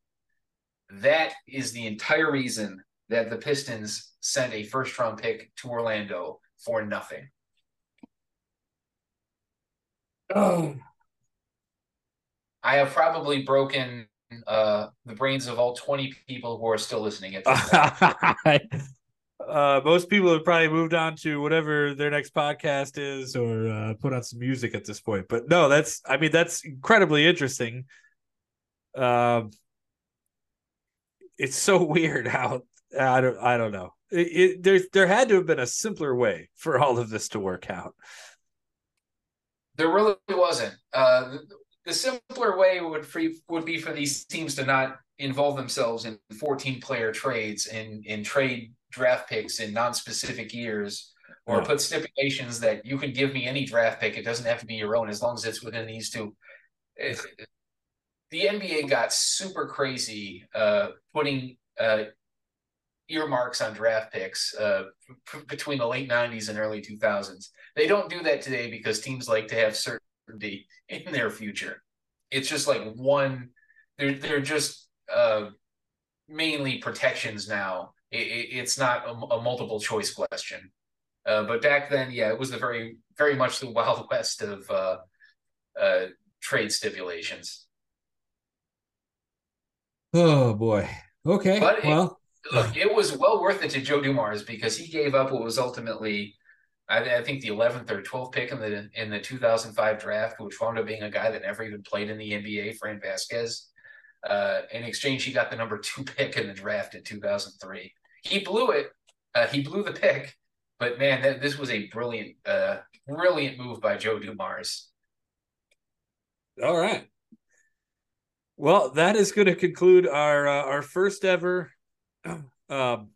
That is the entire reason that the Pistons sent a first round pick to Orlando for nothing. Oh, I have probably broken uh, the brains of all 20 people who are still listening at this point. <laughs> uh, most people have probably moved on to whatever their next podcast is or uh, put on some music at this point. But no, that's I mean that's incredibly interesting. Um, it's so <laughs> weird how I don't I don't know. It, it, there there had to have been a simpler way for all of this to work out. There really wasn't. Uh, the, simpler way would free, would be for these teams to not involve themselves in 14 player trades and in trade draft picks in non-specific years or Yeah. put stipulations that you can give me any draft pick. It doesn't have to be your own as long as it's within these two. It- the NBA got super crazy uh, putting uh, earmarks on draft picks uh, p- between the late 90s and early 2000s. They don't do that today because teams like to have certain certainty <laughs> in their future. It's just like one. They're they're just uh, mainly protections now. It, it, it's not a, a, multiple choice question. Uh, but back then, yeah, it was the very very much the <laughs> wild west of uh, uh, trade stipulations. Oh boy. Okay. But well, it, look, it was well worth it to Joe Dumars because he gave up what was ultimately, I, I, think, the 11th or 12th pick in the in the 2005 draft, which wound up being a guy that never even played in the NBA, Fran Vázquez. Uh, in exchange, he got the number two <laughs> pick in the draft in 2003. He blew it. Uh, he blew the pick, but man, this was a brilliant, uh, brilliant move by Joe Dumars. All right. Well, that is going to conclude our uh, our first ever <clears throat> um,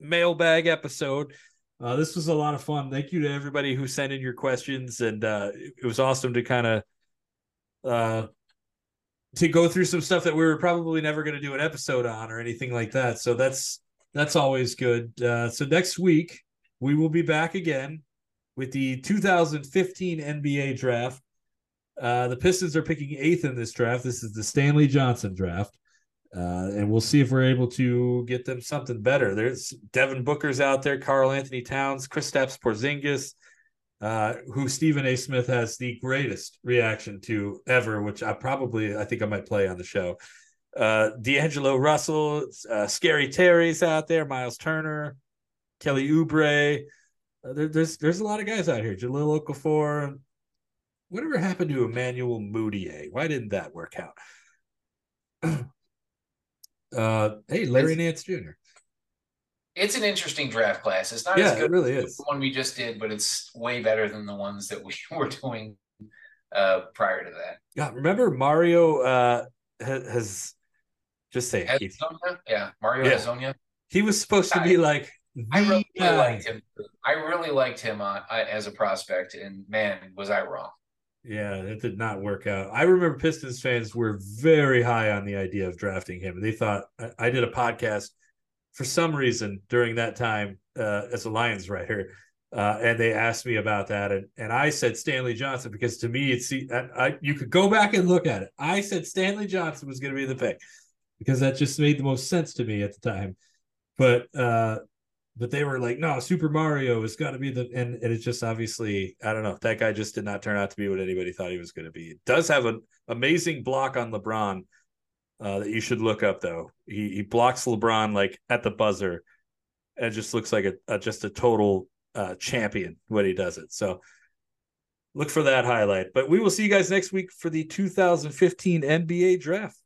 mailbag episode. Uh, this was a lot of fun. Thank you to everybody who sent in your questions, and uh, it was awesome to kind of uh, to go through some stuff that we were probably never going to do an episode on or anything like that. So that's that's always good. Uh, so next week we will be back again with the 2015 NBA draft. Uh, the Pistons are picking eighth in this draft. This is the Stanley Johnson draft. Uh, and we'll see if we're able to get them something better. There's Devin Booker's out there, Karl-Anthony Towns, Kristaps Porzingis, uh, who Stephen A. Smith has the greatest reaction to ever, which I probably I think I might play on the show. Uh, D'Angelo Russell, uh, Scary Terry's out there, Myles Turner, Kelly Oubre. Uh, there, there's there's a lot of guys out here. Jahlil Okafor, whatever happened to Emmanuel Mudiay? Why didn't that work out? <clears throat> uh, hey, Larry it's, Nance Jr. It's an interesting draft class. It's not yeah, as good it really is. the one we just did, but it's way better than the ones that we <laughs> were doing uh, prior to that. Yeah, remember Mario uh, has just say. Yeah, Mario yeah. Hezonja. He was supposed to be like I really liked him. I really liked him uh, as a prospect, and man, was I wrong. Yeah, it did not work out. I remember Pistons fans were very high on the idea of drafting him. They thought I, I did a podcast for some reason during that time uh, as a Lions writer, uh, and they asked me about that, and and I said Stanley Johnson because to me it's I, I you could go back and look at it. I said Stanley Johnson was going to be the pick because that just made the most sense to me at the time. But uh, but they were like, no, Super Mario has got to be the and, and it's just obviously I don't know that guy just did not turn out to be what anybody thought he was going to be. It does have an amazing block on LeBron uh, that you should look up though. He he blocks LeBron like at the buzzer, and just looks like a, a just a total uh, champion when he does it. So look for that highlight. But we will see you guys next week for the 2015 NBA draft.